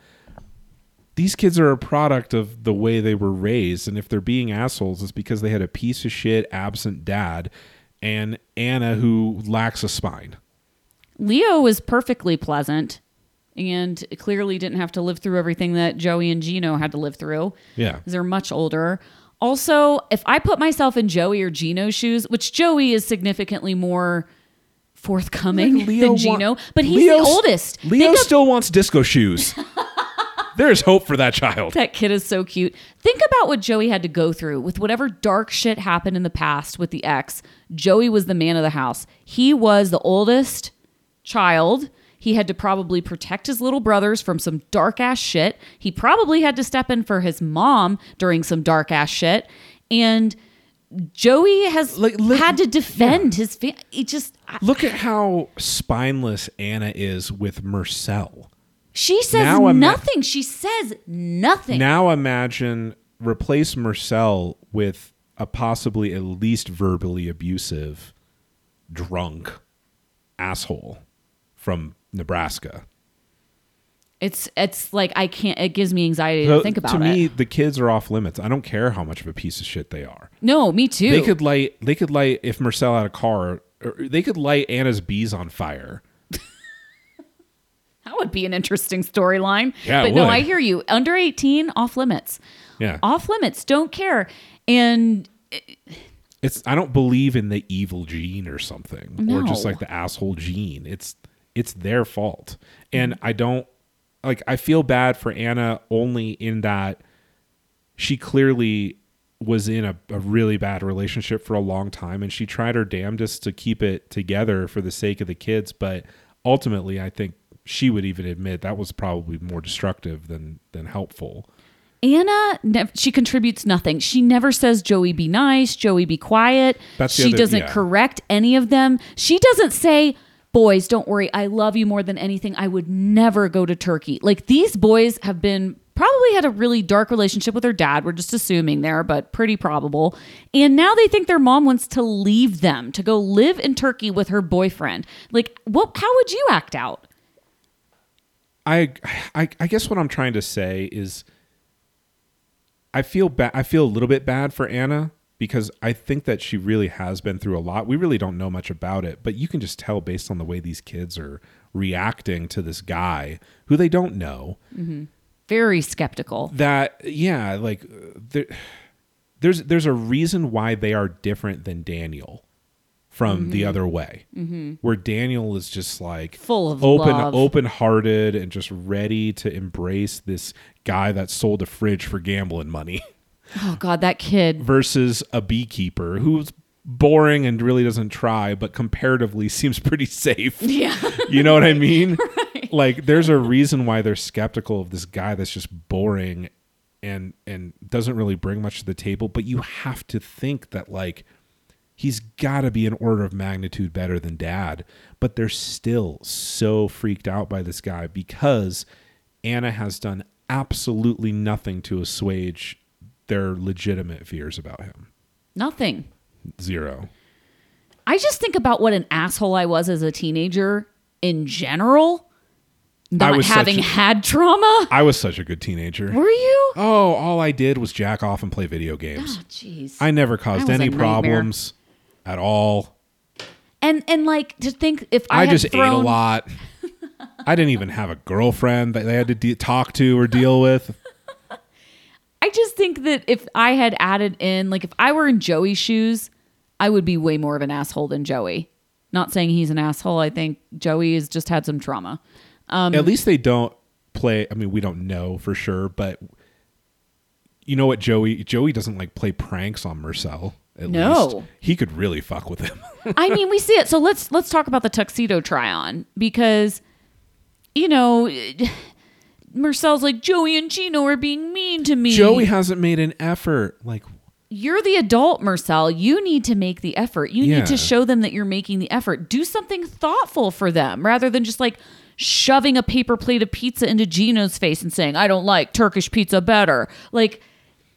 These kids are a product of the way they were raised, and if they're being assholes, it's because they had a piece of shit absent dad, and Anna who lacks a spine. Leo was perfectly pleasant and clearly didn't have to live through everything that Joey and Gino had to live through. yeah They're much older. Also, if I put myself in Joey or Gino's shoes, which Joey is significantly more forthcoming Like, than Gino, wa- but he's Leo's- the oldest. Leo still wants disco shoes. [laughs] There's hope for that child. That kid is so cute. Think about what Joey had to go through with whatever dark shit happened in the past with the ex. Joey was the man of the house. He was the oldest child. He had to probably protect his little brothers from some dark ass shit. He probably had to step in for his mom during some dark ass shit. And Joey has Like, li- had to defend his family. It just, I- Look at how spineless Anna is with Mursel. She says Now ima- nothing. She says nothing. Now imagine replace Mursel with a possibly at least verbally abusive, drunk asshole from Nebraska. It's it's like I can't. It gives me anxiety So, to think about it. to me, it. the kids are off limits. I don't care how much of a piece of shit they are. No, me too. They could light. They could light if Mursel had a car. Or they could light Anna's bees on fire. That would be an interesting storyline. Yeah, it but no. I hear you. Under eighteen, off limits. Yeah, Off limits. Don't care. And eh, it's. I don't believe in the evil gene or something, or just like the asshole gene. It's it's their fault, and I don't like. I feel bad for Anna only in that she clearly was in a, a really bad relationship for a long time and she tried her damnedest to keep it together for the sake of the kids but ultimately i think she would even admit that was probably more destructive than than helpful Anna, nev- she contributes nothing. She never says, Joey, be nice, Joey, be quiet. That's the she other- doesn't yeah. correct any of them. She doesn't say, boys, don't worry. I love you more than anything. I would never go to Turkey. Like these boys have been probably had a really dark relationship with their dad. We're just assuming there, but pretty probable. And now they think their mom wants to leave them to go live in Turkey with her boyfriend. Like, what? How would you act out? I, I I guess what I'm trying to say is I feel bad I feel a little bit bad for Anna because I think that she really has been through a lot. We really don't know much about it, but you can just tell based on the way these kids are reacting to this guy who they don't know Very skeptical. that yeah, like uh, there, there's there's a reason why they are different than Daniel from the other way. Mm-hmm. Where Daniel is just like Full of open love. open-hearted and just ready to embrace this guy that sold a fridge for gambling money [laughs] Oh God, that kid. versus a beekeeper who's boring and really doesn't try but comparatively [laughs] seems pretty safe. [laughs] Yeah. You know what I mean? Like there's a reason why they're skeptical of this guy that's just boring and and doesn't really bring much to the table, but you have to think that like he's got to be an order of magnitude better than dad, but they're still so freaked out by this guy because Anna has done absolutely nothing to assuage their legitimate fears about him. Nothing. Zero. I just think about what an asshole I was as a teenager in general, not having a- had trauma. I was such a good teenager. Were you? Oh, all I did was jack off and play video games. Oh, Jeez. I never caused any nightmare. At all. and and like to think if I, I, had just ate a lot. [laughs] I didn't even have a girlfriend that they had to de- talk to or deal with. I just think that if I had added in, like if I were in Joey's shoes, I would be way more of an asshole than Joey. Not saying he's an asshole. I think Joey has just had some trauma. Um, At least they don't play. I mean, we don't know for sure, but you know what, Joey? Joey doesn't like play pranks on Mursel. At No. least. he could really fuck with him. [laughs] I mean, we see it. So let's let's talk about the tuxedo try on because you know [sighs] Mursel's like Joey and Gino are being mean to me. Joey hasn't made an effort. Like, you're the adult, Mursel. You need to make the effort. You Yeah. need to show them that you're making the effort. Do something thoughtful for them rather than just like shoving a paper plate of pizza into Gino's face and saying, I don't like Turkish pizza better. Like,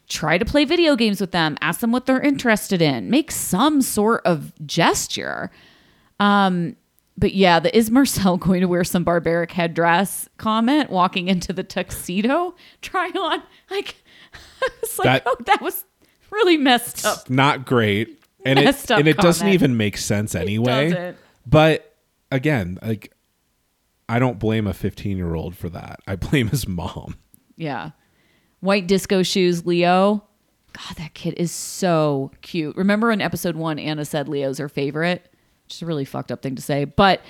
try to play video games with them. Ask them what they're interested in. Make some sort of gesture. Um, but yeah, the is Mursel [laughs] going to wear some barbaric headdress comment walking into the tuxedo try on? Like, [laughs] I was like, That- oh, that was really messed up. not great. And it, Messed up and it doesn't even make sense anyway. But again, like I don't blame a 15 year old for that. I blame his mom. Yeah. White disco shoes, Leo. God, that kid is so cute. Remember in episode one, Anna said Leo's her favorite? Which is a really fucked up thing to say, but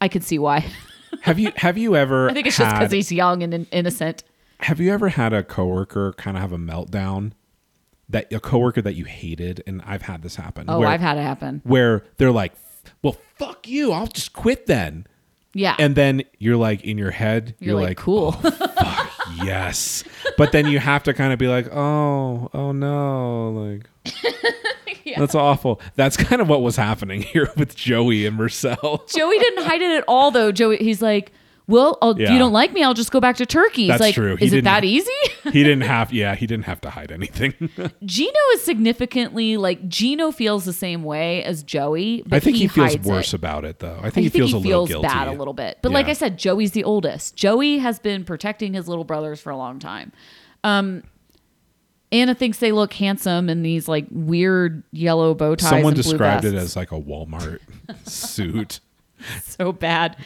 I could see why. [laughs] Have you have you ever I think it's just because he's young and in- innocent. have you ever had a coworker kind of have a meltdown that a coworker that you hated and I've had this happen. Oh, where, I've had it happen. where they're like, "Well, fuck you. I'll just quit then." Yeah. And then you're like in your head, you're, like, cool. Oh, fuck [laughs] yes. But then you have to kind of be like, oh, oh no, like [laughs] that's awful. That's kind of what was happening [laughs] here with Joey and Mursel. Joey didn't hide it at all, though. Joey, he's like, Well, I'll, if Yeah. you don't like me, I'll just go back to Turkey. That's like, true. He is it that easy? [laughs] he didn't have yeah he didn't have to hide anything [laughs] Gino is significantly like Gino feels the same way as Joey. But i think he, feels worse it. about it though i I think he feels a little guilty bad a little bit. But like I said, Joey's the oldest. Joey has been protecting his little brothers for a long time. Um, Anna thinks they look handsome in these like weird yellow bow ties. someone described it as like a walmart [laughs] suit so bad.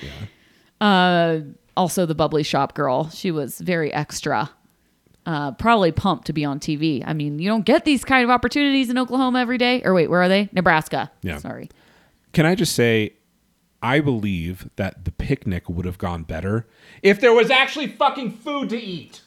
Uh, also, the bubbly shop girl, she was very extra. Uh, probably pumped to be on TV. I mean, you don't get these kind of opportunities in Oklahoma every day. Or wait, where are they? Nebraska. Yeah. Sorry. Can I just say, I believe that the picnic would have gone better if there was actually fucking food to eat.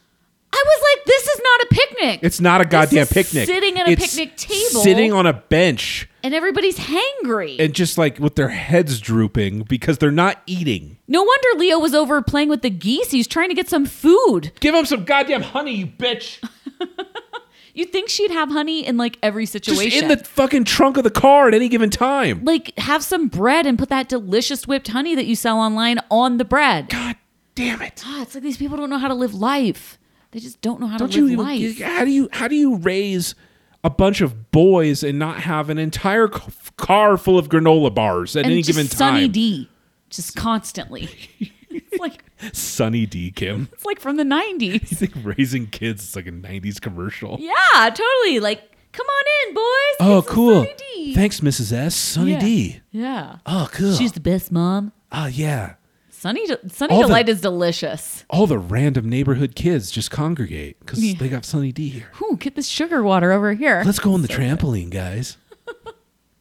I was like, this is not a picnic. It's not a goddamn picnic. sitting at a It's picnic table. sitting on a bench, and everybody's hangry. and just like with their heads drooping because they're not eating. no wonder Leo was over playing with the geese. He's trying to get some food. Give them some goddamn honey, you bitch. [laughs] You'd think she'd have honey in like every Just situation. in the fucking trunk of the car at any given time. like have some bread and put that delicious whipped honey that you sell online on the bread. God damn it. Ah, it's like these people don't know how to live life. They just don't know how Don't to you live even, life. how do you how do you raise a bunch of boys and not have an entire car full of granola bars at and any given Sunny? D, just constantly. [laughs] it's like Sunny D, Kim. [laughs] it's like from the nineties. You think raising kids is like a '90s commercial? Yeah, totally. Like, come on in, boys. Oh, some cool. Sunny D. Thanks, Mrs. S. Sunny Yeah. D. Yeah. Oh, cool. She's the best mom. oh, yeah. Sunny De- Sunny All the- Delight is delicious. All the random neighborhood kids just congregate because Yeah. they got Sunny D here. Ooh, get this sugar water over here. Let's go on the trampoline, guys.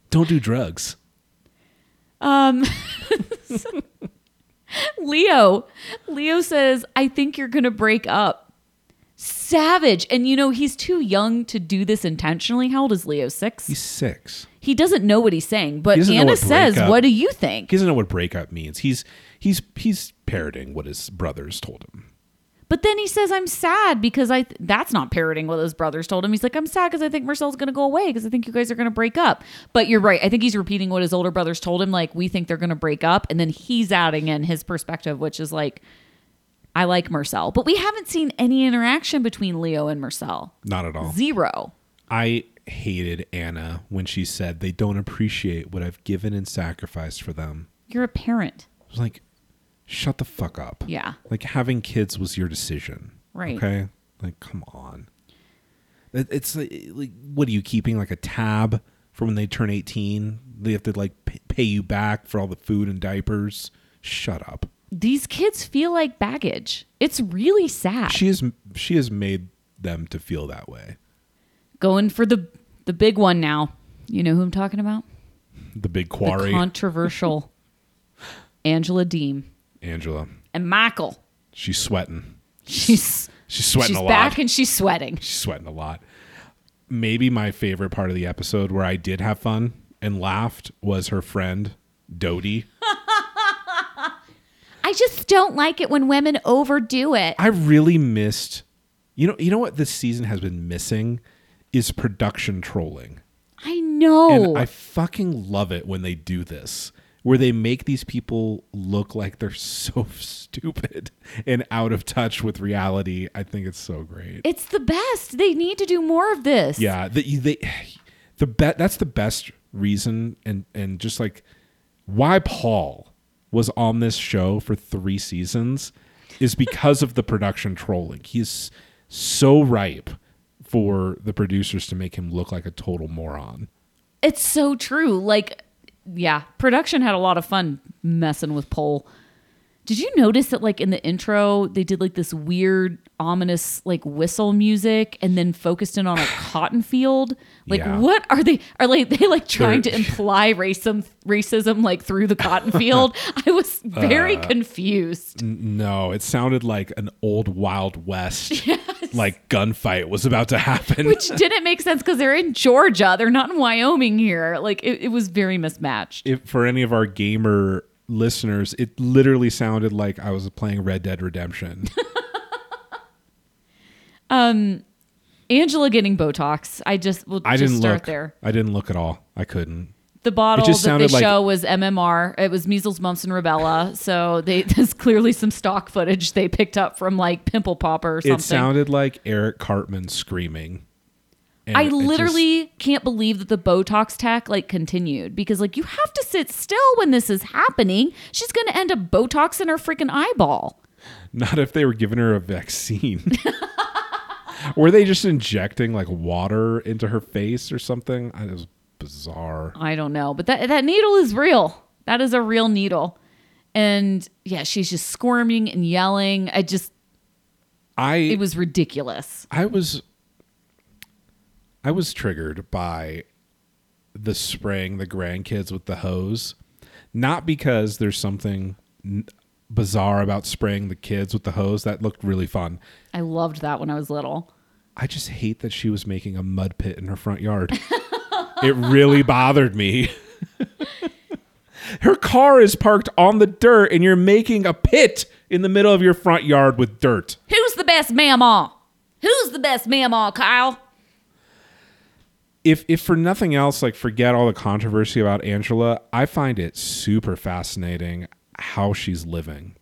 Don't do drugs. Um, [laughs] Leo, Leo says, "I think you're gonna break up." Savage, and you know he's too young to do this intentionally. How old is Leo? Six. He's six. He doesn't know what he's saying, but Anna what says, breakup- "What do you think?" He doesn't know what breakup means. He's he's he's parroting what his brothers told him. But then he says, "I'm sad because I." Th- that's not parroting what his brothers told him. He's like, "I'm sad because I think Mursel's going to go away because I think you guys are going to break up." But you're right. I think he's repeating what his older brothers told him. Like, we think they're going to break up, and then he's adding in his perspective, which is like, "I like Mursel," but we haven't seen any interaction between Leo and Mursel. Not at all. Zero. I hated Anna when she said they don't appreciate what I've given and sacrificed for them. You're a parent. I was like, shut the fuck up. Yeah. Like having kids was your decision. Right. Okay. Like, come on. It- It's like, like, what are you keeping? Like a tab for when they turn 18? They have to like p- pay you back for all the food and diapers. Shut up. These kids feel like baggage. It's really sad. She has she has made them to feel that way. Going for the the big one now. You know who I'm talking about? The big The quarry, controversial [laughs] Angela Deem Angela. and Michael. She's sweating. She's She's sweating she's a lot. She's back and she's sweating. She's sweating a lot. Maybe my favorite part of the episode where I did have fun and laughed was her friend Dodie. [laughs] I just don't like it when women overdo it. I really missed. You know, you know what this season has been missing is production trolling. I know. And I fucking love it when they do this, where they make these people look like they're [laughs] so stupid and out of touch with reality. I think it's so great. it's the best. They need to do more of this. Yeah, the, they, the bet that's the best reason, and and just like why Paul was on this show for three seasons is because of the production trolling. He's so ripe for the producers to make him look like a total moron. It's so true. Like, yeah, production had a lot of fun messing with Paul. Did you notice that, like, in the intro, they did like this weird, ominous, like, whistle music and then focused in on a [sighs] cotton field? Like, Yeah. what are they? Are like they like trying They're- to imply [laughs] racism, racism, like through the cotton [laughs] field? I was very Uh, confused. N- No, it sounded like an old Wild West [laughs] like gunfight was about to happen. Which didn't make sense because they're in Georgia. They're not in Wyoming here. Like, it, it was very mismatched. if for any of our gamer listeners, it literally sounded like I was playing Red Dead Redemption. [laughs] Um, Angela getting Botox. I just will I just didn't start look. there. I didn't look at all. I couldn't. the bottle that they like- show was MMR. It was measles, mumps, and rubella. So they [laughs] there's clearly some stock footage they picked up from like Pimple Popper or something. It sounded like Eric Cartman screaming. And I it just- literally can't believe that the Botox tech like continued because like you have to sit still when this is happening. She's gonna end up Botox in her freaking eyeball. not if they were giving her a vaccine. [laughs] were they just injecting like water into her face or something? It was bizarre. I don't know, but that that needle is real. That is a real needle, and yeah, she's just squirming and yelling. I just I it was ridiculous. I was I was triggered by the spraying the grandkids with the hose, not because there's something n- bizarre about spraying the kids with the hose that looked really fun. I loved that when I was little. I just hate that she was making a mud pit in her front yard. [laughs] it really bothered me. [laughs] her car is parked on the dirt and you're making a pit in the middle of your front yard with dirt. Who's the best mamaw? Who's the best mamaw, Kyle? If if for nothing else, like forget all the controversy about Angela, I find it super fascinating how she's living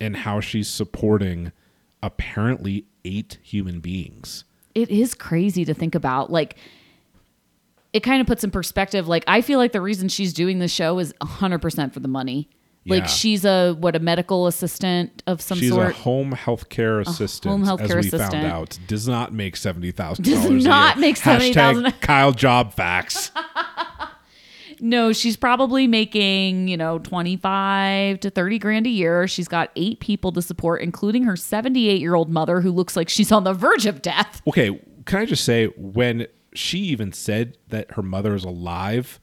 and how she's supporting apparently eight human beings. It is crazy to think about. Like, it kind of puts in perspective. Like, I feel like the reason she's doing this show is 100% for the money. Like, Yeah. she's a, what, a medical assistant of some sort? She's sort? a home health care assistant, home health as care we found out. Does not make seventy thousand Does not make $70,000. Kyle Job Facts. [laughs] No, she's probably making, you know, 25 to 30 grand a year. She's got eight people to support, including her 78 year old mother, who looks like she's on the verge of death. okay, can I just say when she even said that her mother is alive,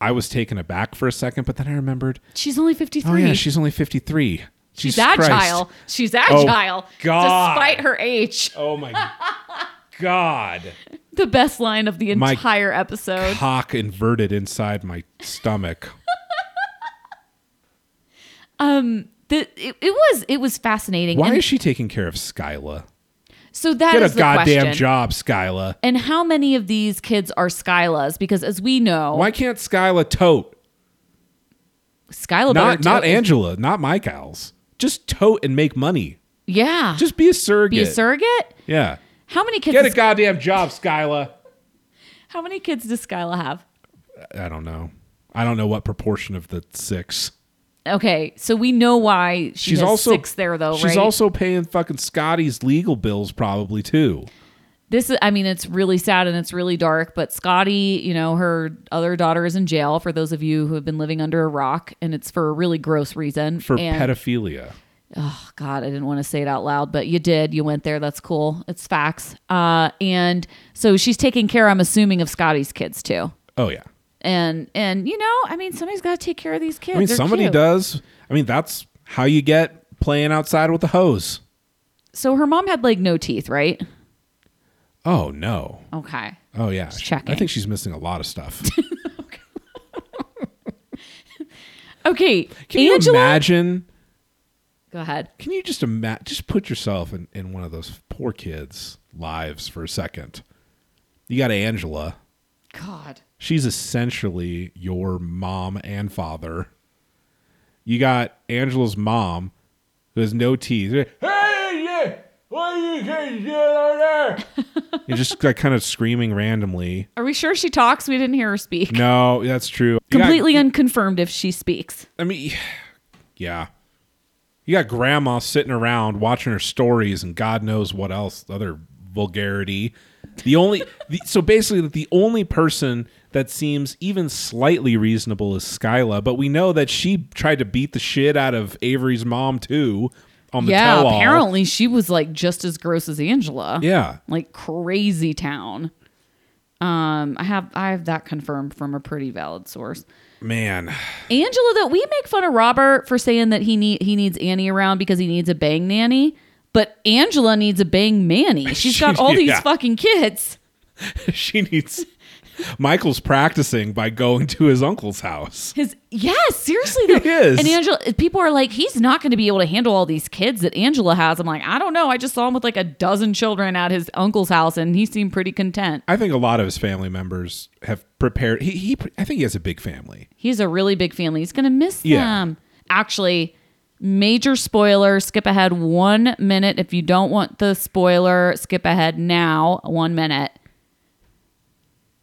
I was taken aback for a second, but then I remembered She's only 53. Oh yeah, she's only fifty three. she's agile. She's agile. Oh, God. Despite her age. Oh my god. [laughs] The best line of the My entire episode. Cock inverted inside my stomach. [laughs] Um, the, it, it was it was fascinating. Why And is she taking care of Skyla? So that Get is a the goddamn question. job, Skyla. And how many of these kids are Skylas? Because as we know, Why can't Skyla tote? Skyla Not better not Angela, not my gals. Just tote and make money. Yeah, Just be a surrogate. be a surrogate. Yeah. How many kids? Get a does, goddamn job, Skyla. how many kids does Skyla have? I don't know. I don't know what proportion of the six. Okay, so we know why she She's also six there, though, She's right? also paying fucking Scotty's legal bills probably too. this is, I mean, it's really sad and it's really dark. But Scotty, you know, her other daughter is in jail. For those of you who have been living under a rock, and it's for a really gross reason. For and, pedophilia. oh God, I didn't want to say it out loud, but you did. You went there. That's cool. It's facts. Uh, and so she's taking care. I'm assuming of Scotty's kids too. Oh yeah. And and you know, I mean, somebody's got to take care of these kids. I mean, They're somebody cute. does. I mean, that's how you get playing outside with the hose. So her mom had like no teeth, right? Oh no. Okay. Oh yeah. checking. I think she's missing a lot of stuff. [laughs] Okay. Can you imagine? Go ahead. Can you just imagine? Just put yourself in, in one of those poor kids' lives for a second. You got Angela. God. She's essentially your mom and father. You got Angela's mom, who has no teeth. Hey, yeah, what are you guys doing over there? You're just like kind of screaming randomly. Are we sure she talks? We didn't hear her speak. No, that's true. You got- Completely unconfirmed if she speaks. I mean, yeah. You got grandma sitting around watching her stories and God knows what else, other vulgarity. The only, the, so basically, that the only person that seems even slightly reasonable is Skyla, but we know that she tried to beat the shit out of Avery's mom too on the yeah, tell-all. apparently she was like just as gross as Angela. Yeah. Like crazy town. Um, I have I have that confirmed from a pretty valid source. Man, Angela, though, we make fun of Robert for saying that he need he needs Annie around because he needs a bang nanny. But Angela needs a bang manny. [laughs] She's got all these Yeah. fucking kids. [laughs] she needs. Michael's practicing by going to his uncle's house. His yes, seriously though. He is. And Angela, people are like, he's not going to be able to handle all these kids that Angela has. I'm like, I don't know. I just saw him with like a dozen children at his uncle's house, and he seemed pretty content. I think a lot of his family members have prepared. He, he I think he has a big family. He's a really big family. He's going to miss Yeah. them. Actually, major spoiler. Skip ahead one minute. If you don't want the spoiler, skip ahead now one minute.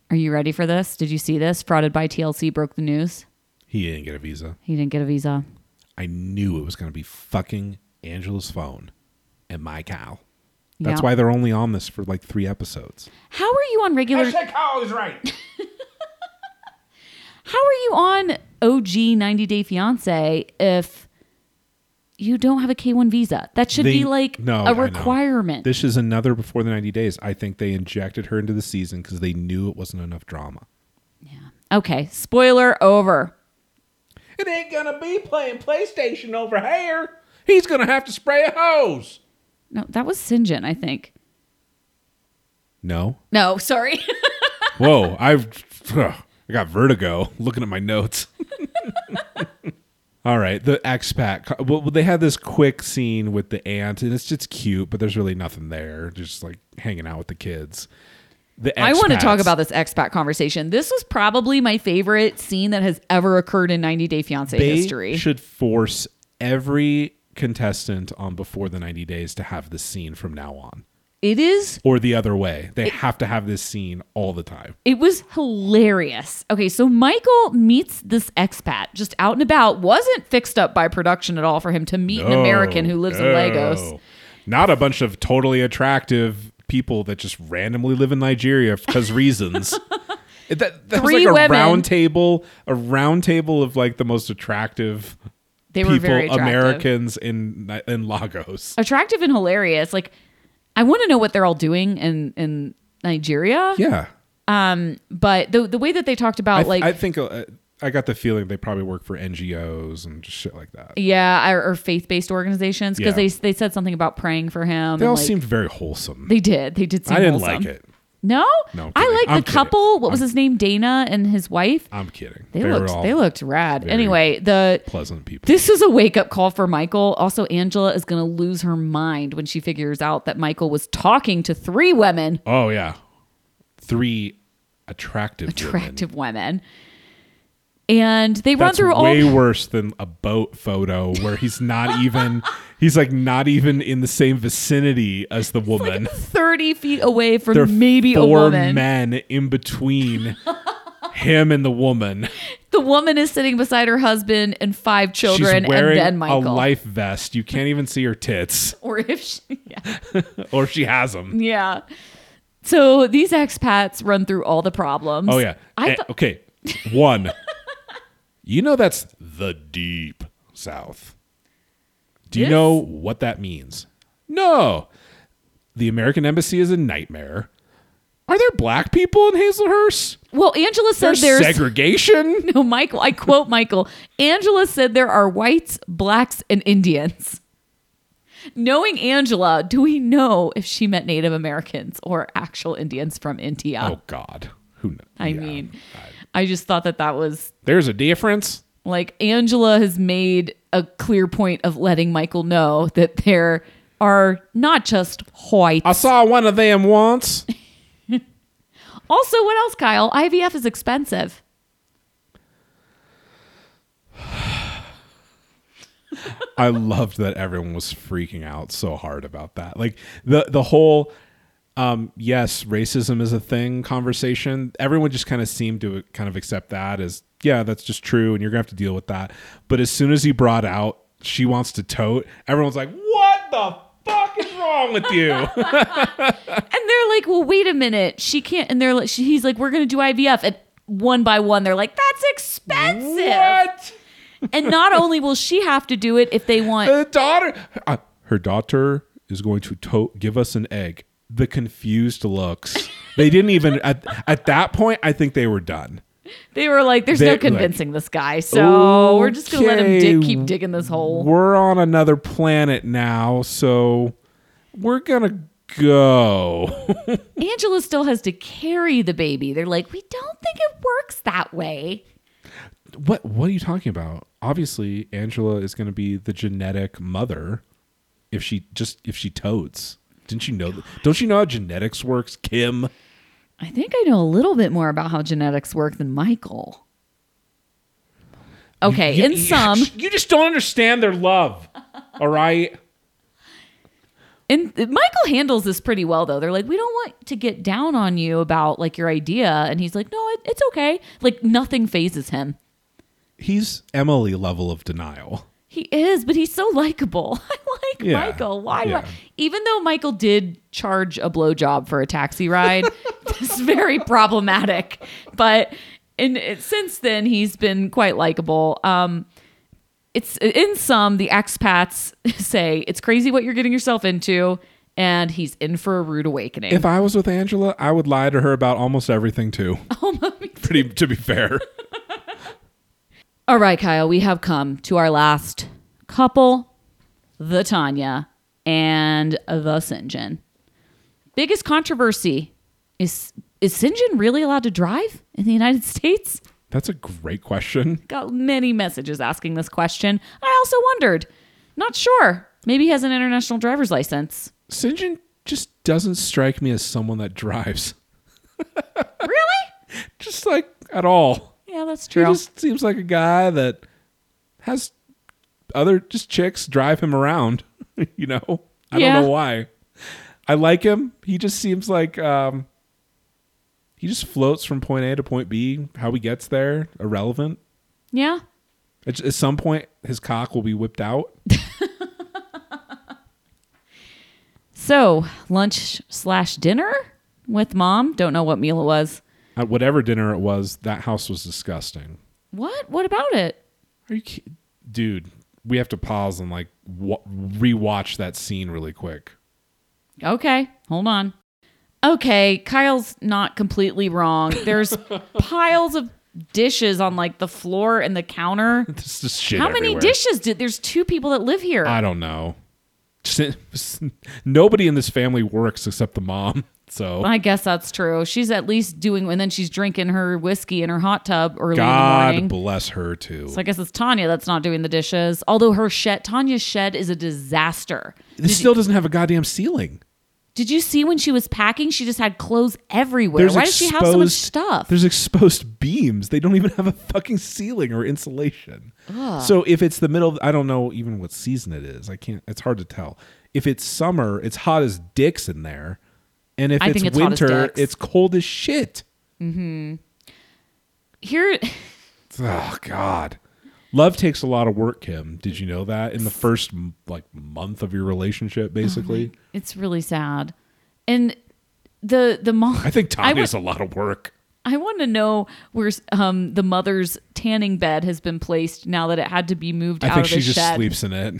Are you ready for this? Did you see this? Frauded by TLC broke the news. He didn't get a visa. He didn't get a visa. I knew it was going to be fucking Angela's phone and my cow. That's Yeah. why they're only on this for like three episodes. How are you on regular? cow is right. [laughs] [laughs] How are you on OG 90 Day Fiance if you don't have a K1 visa? That should They- be like no, a requirement. This is another before the 90 days. I think they injected her into the season because they knew it wasn't enough drama. Yeah. Okay, spoiler over. It ain't gonna be playing PlayStation over here. He's gonna have to spray a hose. No, that was Syngin, I think. No. No, sorry. [laughs] Whoa, I've ugh, [sighs] I got vertigo [laughs] looking at my notes. [laughs] All right, the expat. Well, they had this quick scene with the aunt, and it's just cute, but there's really nothing there. Just like hanging out with the kids. The I want to talk about this expat conversation. This was probably my favorite scene that has ever occurred in 90 Day Fiance They history. should force every contestant on Before the 90 Days to have this scene from now on, it is or the other way. They have to have this scene all the time. It was hilarious. Okay, so Michael meets this expat just out and about. Wasn't fixed up by production at all for him to meet an American who lives in Lagos. Not a bunch of totally attractive people that just randomly live in Nigeria because reasons. [laughs] That that Three was like a women. round table, a round table of like the most attractive They were people, very attractive. Americans in in Lagos. Attractive and hilarious. Like, I want to know what they're all doing in in Nigeria. Yeah, Um, But the the way that they talked I, about, th- like, I think uh, I got the feeling they probably work for NGOs and just shit like that. yeah, or, or faith based organizations, because Yeah. they they said something about praying for him. They all like, seemed very wholesome. They did. They did. Seem I didn't wholesome. like it. No, No, I'm I kidding. like I'm the kidding. couple. What was I'm- his name? Dana and his wife. I'm kidding. They, were looked. all They looked rad. very- Anyway, the pleasant people. This is a wake up call for Michael. Also, Angela is going to lose her mind when she figures out that Michael was talking to three women, Oh yeah, three attractive, women. attractive women. And they run That's through all. The way worse than a boat photo where he's not [laughs] even. he's like not even in the same vicinity as the woman. 30 feet away from there are maybe a four woman. men in between [laughs] him and the woman. The woman is sitting beside her husband and five children, She's wearing and then a life vest. You can't even see her tits, [laughs] or if she, yeah. or she has them. yeah. So these expats run through all the problems. Oh yeah. I Eh, thought okay. One. You know that's the deep south. Do you Yes. know what that means? No. The American embassy is a nightmare. Are there black people in Hazlehurst? well, Angela said There's, there's segregation. [laughs] No, Michael, I quote Michael. Angela said there are whites, blacks, and Indians. Knowing Angela, do we know if she meant Native Americans or actual Indians from India? Oh God. Who knows? I mean, I just thought that that was There's a difference. like Angela has made a clear point of letting Michael know that there are not just whites. I saw one of them once. [laughs] Also, what else, Kyle? IVF is expensive. [sighs] I loved that everyone was freaking out so hard about that. Like the the whole um yes, racism is a thing conversation. Everyone just kind of seemed to kind of accept that as yeah, that's just true and you're going to have to deal with that. But as soon as he brought out she wants to tote, everyone's like, "What the fuck is wrong with you?" [laughs] And they're like, well, wait a minute. She can't. And they're like, she, he's like, we're going to do IVF. And one by one, they're like, that's expensive. what? And not only will she have to do it if they want, The daughter uh, her daughter is going to tote give us an egg. The confused looks. They didn't even at at that point I think they were done. they were like, there's They- no like, convincing this guy. So we're just going to let him dig, keep digging this hole. We're on another planet now, so we're gonna go. [laughs] Angela still has to carry the baby. They're like, we don't think it works that way. what what are you talking about? Obviously, Angela is gonna be the genetic mother if she just if she totes. Didn't you know? Don't you know how genetics works, Kim? I think I know a little bit more about how genetics work than Michael. Okay, You- in you- some, [laughs] you just don't understand their love. All right. and Michael handles this pretty well though. They're like, we don't want to get down on you about like your idea, and he's like, no, it, it's okay. Like nothing phases him. He's Emily level of denial. He is, but he's so likable. I [laughs] Yeah, Michael. Why? yeah. why- Even though Michael did charge a blowjob for a taxi ride, [laughs] it's very problematic. But in it, since then, he's been quite likable. Um, it's in some the expats [laughs] say it's crazy what you're getting yourself into, and he's in for a rude awakening. If I was with Angela, I would lie to her about almost everything too. [laughs] Pretty to be fair. All right, Kyle, we have come to our last couple, the Tania and the Syngin. Biggest controversy is is Syngin really allowed to drive in the United [laughs] States? That's a great question. Got many messages asking this question. I also wondered. Not sure. Maybe he has an international driver's license. Syngin just doesn't strike me as someone that drives. [laughs] Really? Just like at all. Yeah, that's He true. just seems like a guy that has other just chicks drive him around. [laughs] you know? I Yeah. don't know why. I like him. He just seems like um he just floats from point A to point B. How he gets there, irrelevant. yeah. At, at some point, his cock will be whipped out. [laughs] So, lunch slash dinner with mom. Don't know what meal it was. At whatever dinner it was, that house was disgusting. What? What about it? Are you, dude? We have to pause and like wa rewatch that scene really quick. Okay, hold on. Okay, Kyle's not completely wrong. There's [laughs] piles of dishes on like the floor and the counter. [laughs] There's just shit. How many dishes did there's two people that live here? I don't know. Nobody in this family works except the mom. So I guess that's true. She's at least doing and then she's drinking her whiskey in her hot tub early in the morning. God bless her too. So I guess it's Tania that's not doing the dishes. Although her shed Tania's shed is a disaster. this still doesn't have a goddamn ceiling. Did you see when she was packing? She just had clothes everywhere. Why does she have so much stuff? There's exposed beams. They don't even have a fucking ceiling or insulation. So if it's the middle, of, I don't know even what season it is. I can't. It's hard to tell. If it's summer, it's hot as dicks in there, and if I it's it's winter, it's cold as shit. Mm-hmm. Here [laughs] Oh God. Love takes a lot of work, Kim. Did you know that in the first like month of your relationship, basically? it's really sad. And the the mom I think I Tania's a lot of work. I want to know where um the mother's tanning bed has been placed now that it had to be moved I out of the shed. I think of she just shed. sleeps in it.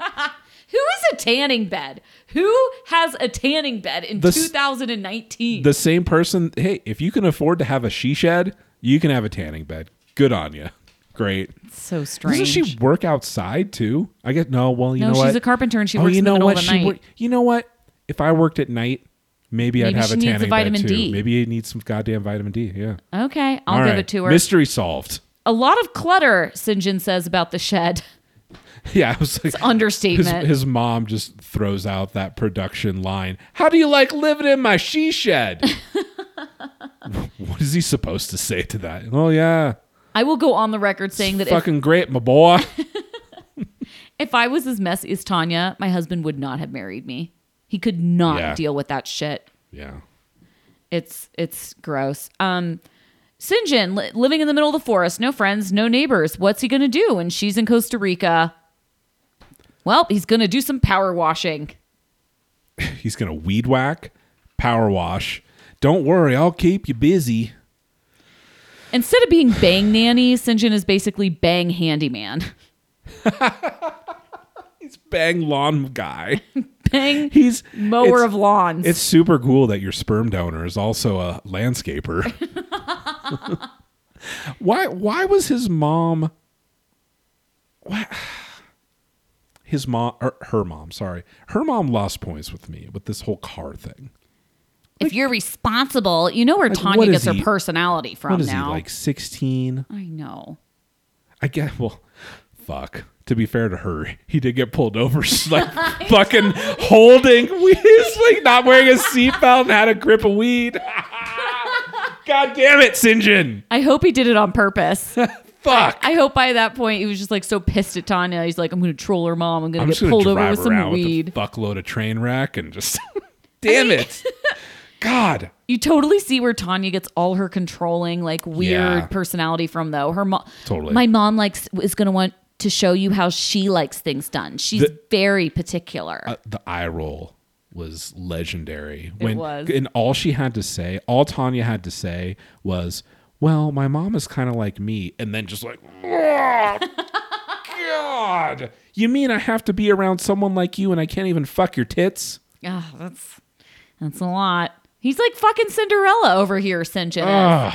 [laughs] Who is a tanning bed? Who has a tanning bed in The s- 2019? The same person. Hey, if you can afford to have a she shed, you can have a tanning bed. Good on you. Great. so strange. Doesn't she work outside too? I get no. Well, you know. no, know she's what? a carpenter and she oh, works you in the middle what? of the night. you know what? If I worked at night, maybe, I'd Maybe have she a needs the tanning vitamin bed too. D. Maybe it needs some goddamn vitamin D. Yeah. okay, I'll All give right. it to her. Mystery solved. a lot of clutter, Syngin says about the shed. [laughs] Yeah, I was like, his, understatement. his mom just throws out that production line. How do you like living in my she shed? [laughs] what is he supposed to say to that? Oh yeah, I will go on the record saying that if, fucking great, my boy. [laughs] if I was as messy as Tania, my husband would not have married me. He could not Yeah. deal with that shit. yeah. It's it's gross. Um, Syngin li- living in the middle of the forest, no friends, no neighbors. What's he gonna do? And she's in Costa Rica. Well, he's gonna do some power washing. [laughs] He's gonna weed whack, power wash. Don't worry, I'll keep you busy. Instead of being bang nanny, Syngin is basically bang handyman. [laughs] He's bang lawn guy. [laughs] Bang He's mower of lawns. It's super cool that your sperm donor is also a landscaper. why why was his mom why, his mom or her mom, sorry. Her mom lost points with me with this whole car thing. if you're responsible, you know where Like, Tania gets her he- personality from What is now. he like 16? I know. I get well fuck. To be fair to her, he did get pulled over [laughs] like fucking holding [laughs] he's like not wearing a seatbelt and had a grip of weed. [laughs] God damn it, Syngin. I hope he did it on purpose. Fuck. I hope by that point he was just like so pissed at Tania. He's like, I'm going to troll her mom. I'm going I'm to just get gonna pulled over drive with some around weed. with a fuckload of train wreck and just [laughs] [laughs] damn it. [laughs] God. you totally see where Tania gets all her controlling, like weird Yeah. personality from, though. Her mom, Totally. My mom likes is going to want to show you how she likes things done. She's The- very particular. Uh, the eye roll was legendary. When was. and all she had to say, all Tania had to say was, "Well, my mom is kind of like me," and then just like, "Oh, God, you mean I have to be around someone like you and I can't even fuck your tits?" Ah, that's that's a lot. He's like fucking Cinderella over here, Syngin.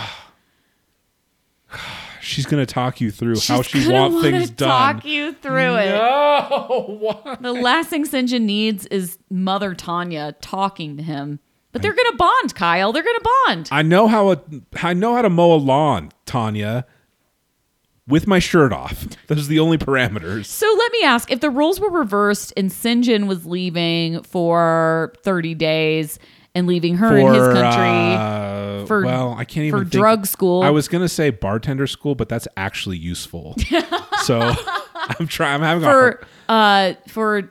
She's gonna talk you through how she gonna want things done. Talk you through it. No? [laughs] The last thing Syngin needs is Mother Tania talking to him. But they're gonna bond, Kyle. They're gonna bond. I know how a, I know how to mow a lawn, Tania, with my shirt off. [laughs] Those are the only parameters. So let me ask: if the roles were reversed and Syngin was leaving for thirty days and leaving her in his country, uh, for- well, I can't for even think- drug school. I was gonna say bartender school, but that's actually useful. [laughs] so [laughs] I'm trying. I'm having a for uh for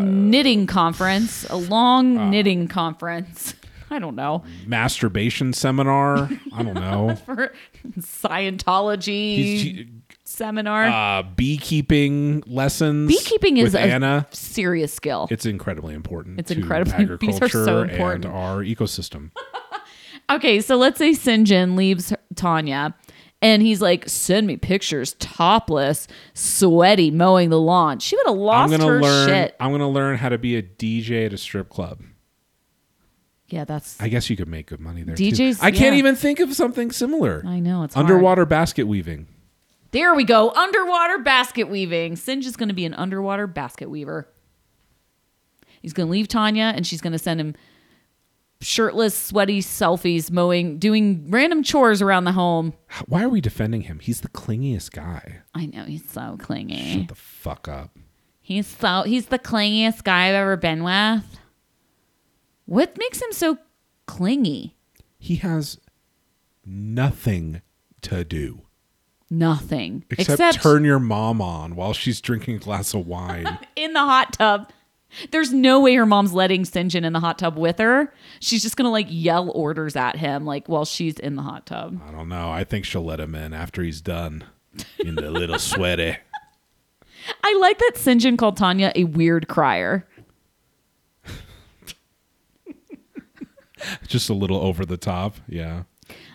knitting conference, a long Uh. knitting conference. [laughs] I don't know masturbation seminar. I don't know. [laughs] for Scientology He's- seminar. uh, beekeeping lessons. Beekeeping is Anna. serious skill. It's incredibly important. It's incredibly- bees are so important. and our ecosystem. Okay, so let's say Syngin leaves Tania and he's like, send me pictures topless, sweaty, mowing the lawn. She would have I'm lost gonna her learn. shit. I'm gonna learn how to be a DJ at a strip club. Yeah, that's. I guess you could make good money there. DJs, too. I can't yeah. even think of something similar. I know it's hard. Underwater basket weaving. There we go. Underwater basket weaving. Sinj is going to be an underwater basket weaver. He's going to leave Tania and she's going to send him shirtless, sweaty selfies, mowing, doing random chores around the home. Why are we defending him? He's the clingiest guy. I know he's so clingy. Shut the fuck up. He's so he's the clingiest guy I've ever been with. What makes him so clingy? He has nothing to do Nothing except, turn your mom on while she's drinking a glass of wine. [laughs] in the hot tub. There's no way her mom's letting Syngin in the hot tub with her. She's just gonna like yell orders at him like while she's in the hot tub. I don't know. I think she'll let him in after he's done. In the little [laughs] sweaty. I like that Syngin called Tania a weird crier. [laughs] Just a little over the top. Yeah.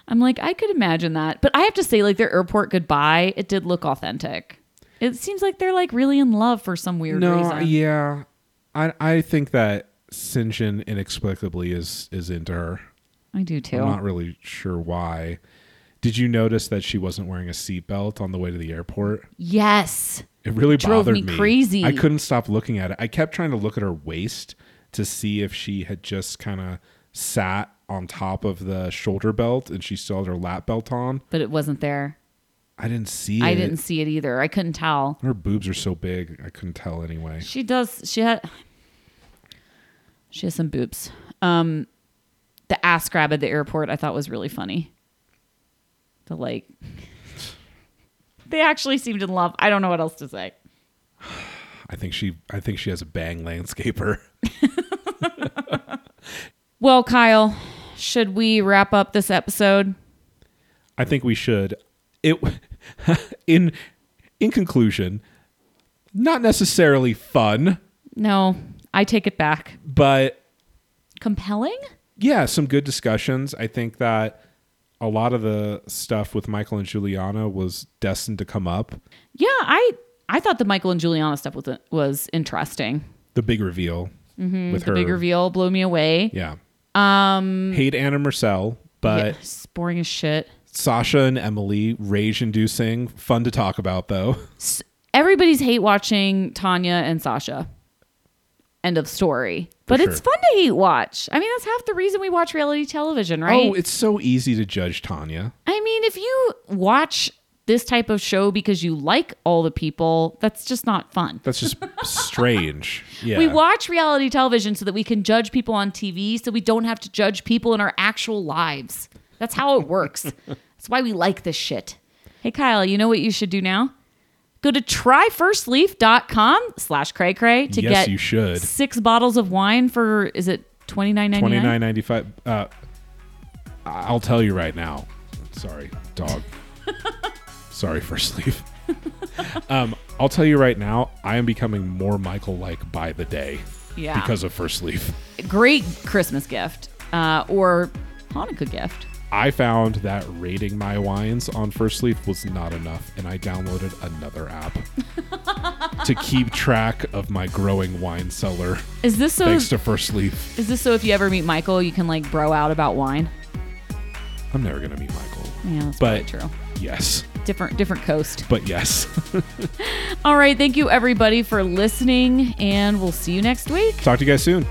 I'm like, I could imagine that. But I have to say, like their airport goodbye, it did look authentic. It seems like they're like really in love for some weird no, reason. yeah. I I think that Syngin inexplicably is is into her. I do too. I'm not really sure why. Did you notice that she wasn't wearing a seatbelt on the way to the airport? yes. It really Drove bothered me crazy. I couldn't stop looking at it. I kept trying to look at her waist to see if she had just kind of sat on top of the shoulder belt and she still had her lap belt on. But it wasn't there. I didn't see I it. didn't see it either. I couldn't tell. Her boobs are so big, I couldn't tell anyway. She does. She had. She has some boobs. Um, the ass grab at the airport I thought was really funny. The like. [laughs] They actually seemed in love. I don't know what else to say. I think she I think she has a bang landscaper. [laughs] Well, Kyle, should we wrap up this episode? I think we should. It [laughs] in in conclusion, not necessarily fun, No, I take it back. but Compelling? yeah, some good discussions. I think that a lot of the stuff with Michael and Juliana was destined to come up. Yeah, I I thought the Michael and Juliana stuff was was interesting. The big reveal with Mm-hmm. The her. big reveal blew me away. Yeah. Um hate Anna Mursel, but Yeah, boring as shit. Sasha and Emily, rage inducing, fun to talk about though. Everybody's hate watching Tania and Sasha. End of story. But it's fun to hate watch. I mean, that's half the reason we watch reality television, oh, right? Oh, it's so easy to judge Tania. I mean, if you watch this type of show because you like all the people, that's just not fun. That's just [laughs] strange. Yeah. We watch reality television so that we can judge people on TV so we don't have to judge people in our actual lives. That's how it works. [laughs] That's why we like this shit. Hey, Kyle, you know what you should do now? Go to tryfirstleaf.com slash cray cray to Yes, get you should. six bottles of wine for, is it twenty nine ninety Twenty nine? nine ninety five. Uh, I'll tell you right now. Sorry, dog. [laughs] Sorry, first leaf. um, I'll tell you right now. I am becoming more Michael like by the day Yeah. because of first leaf. Great Christmas gift uh, or Hanukkah gift. I found that rating my wines on First Leaf was not enough, and I downloaded another app [laughs] to keep track of my growing wine cellar. Is this so? Thanks to First Leaf. is this so? If you ever meet Michael, you can like bro out about wine. I'm never gonna meet Michael, Yeah, that's but true. yes, Different, different coast. but yes. [laughs] [laughs] All right, thank you everybody for listening, and we'll see you next week. Talk to you guys soon.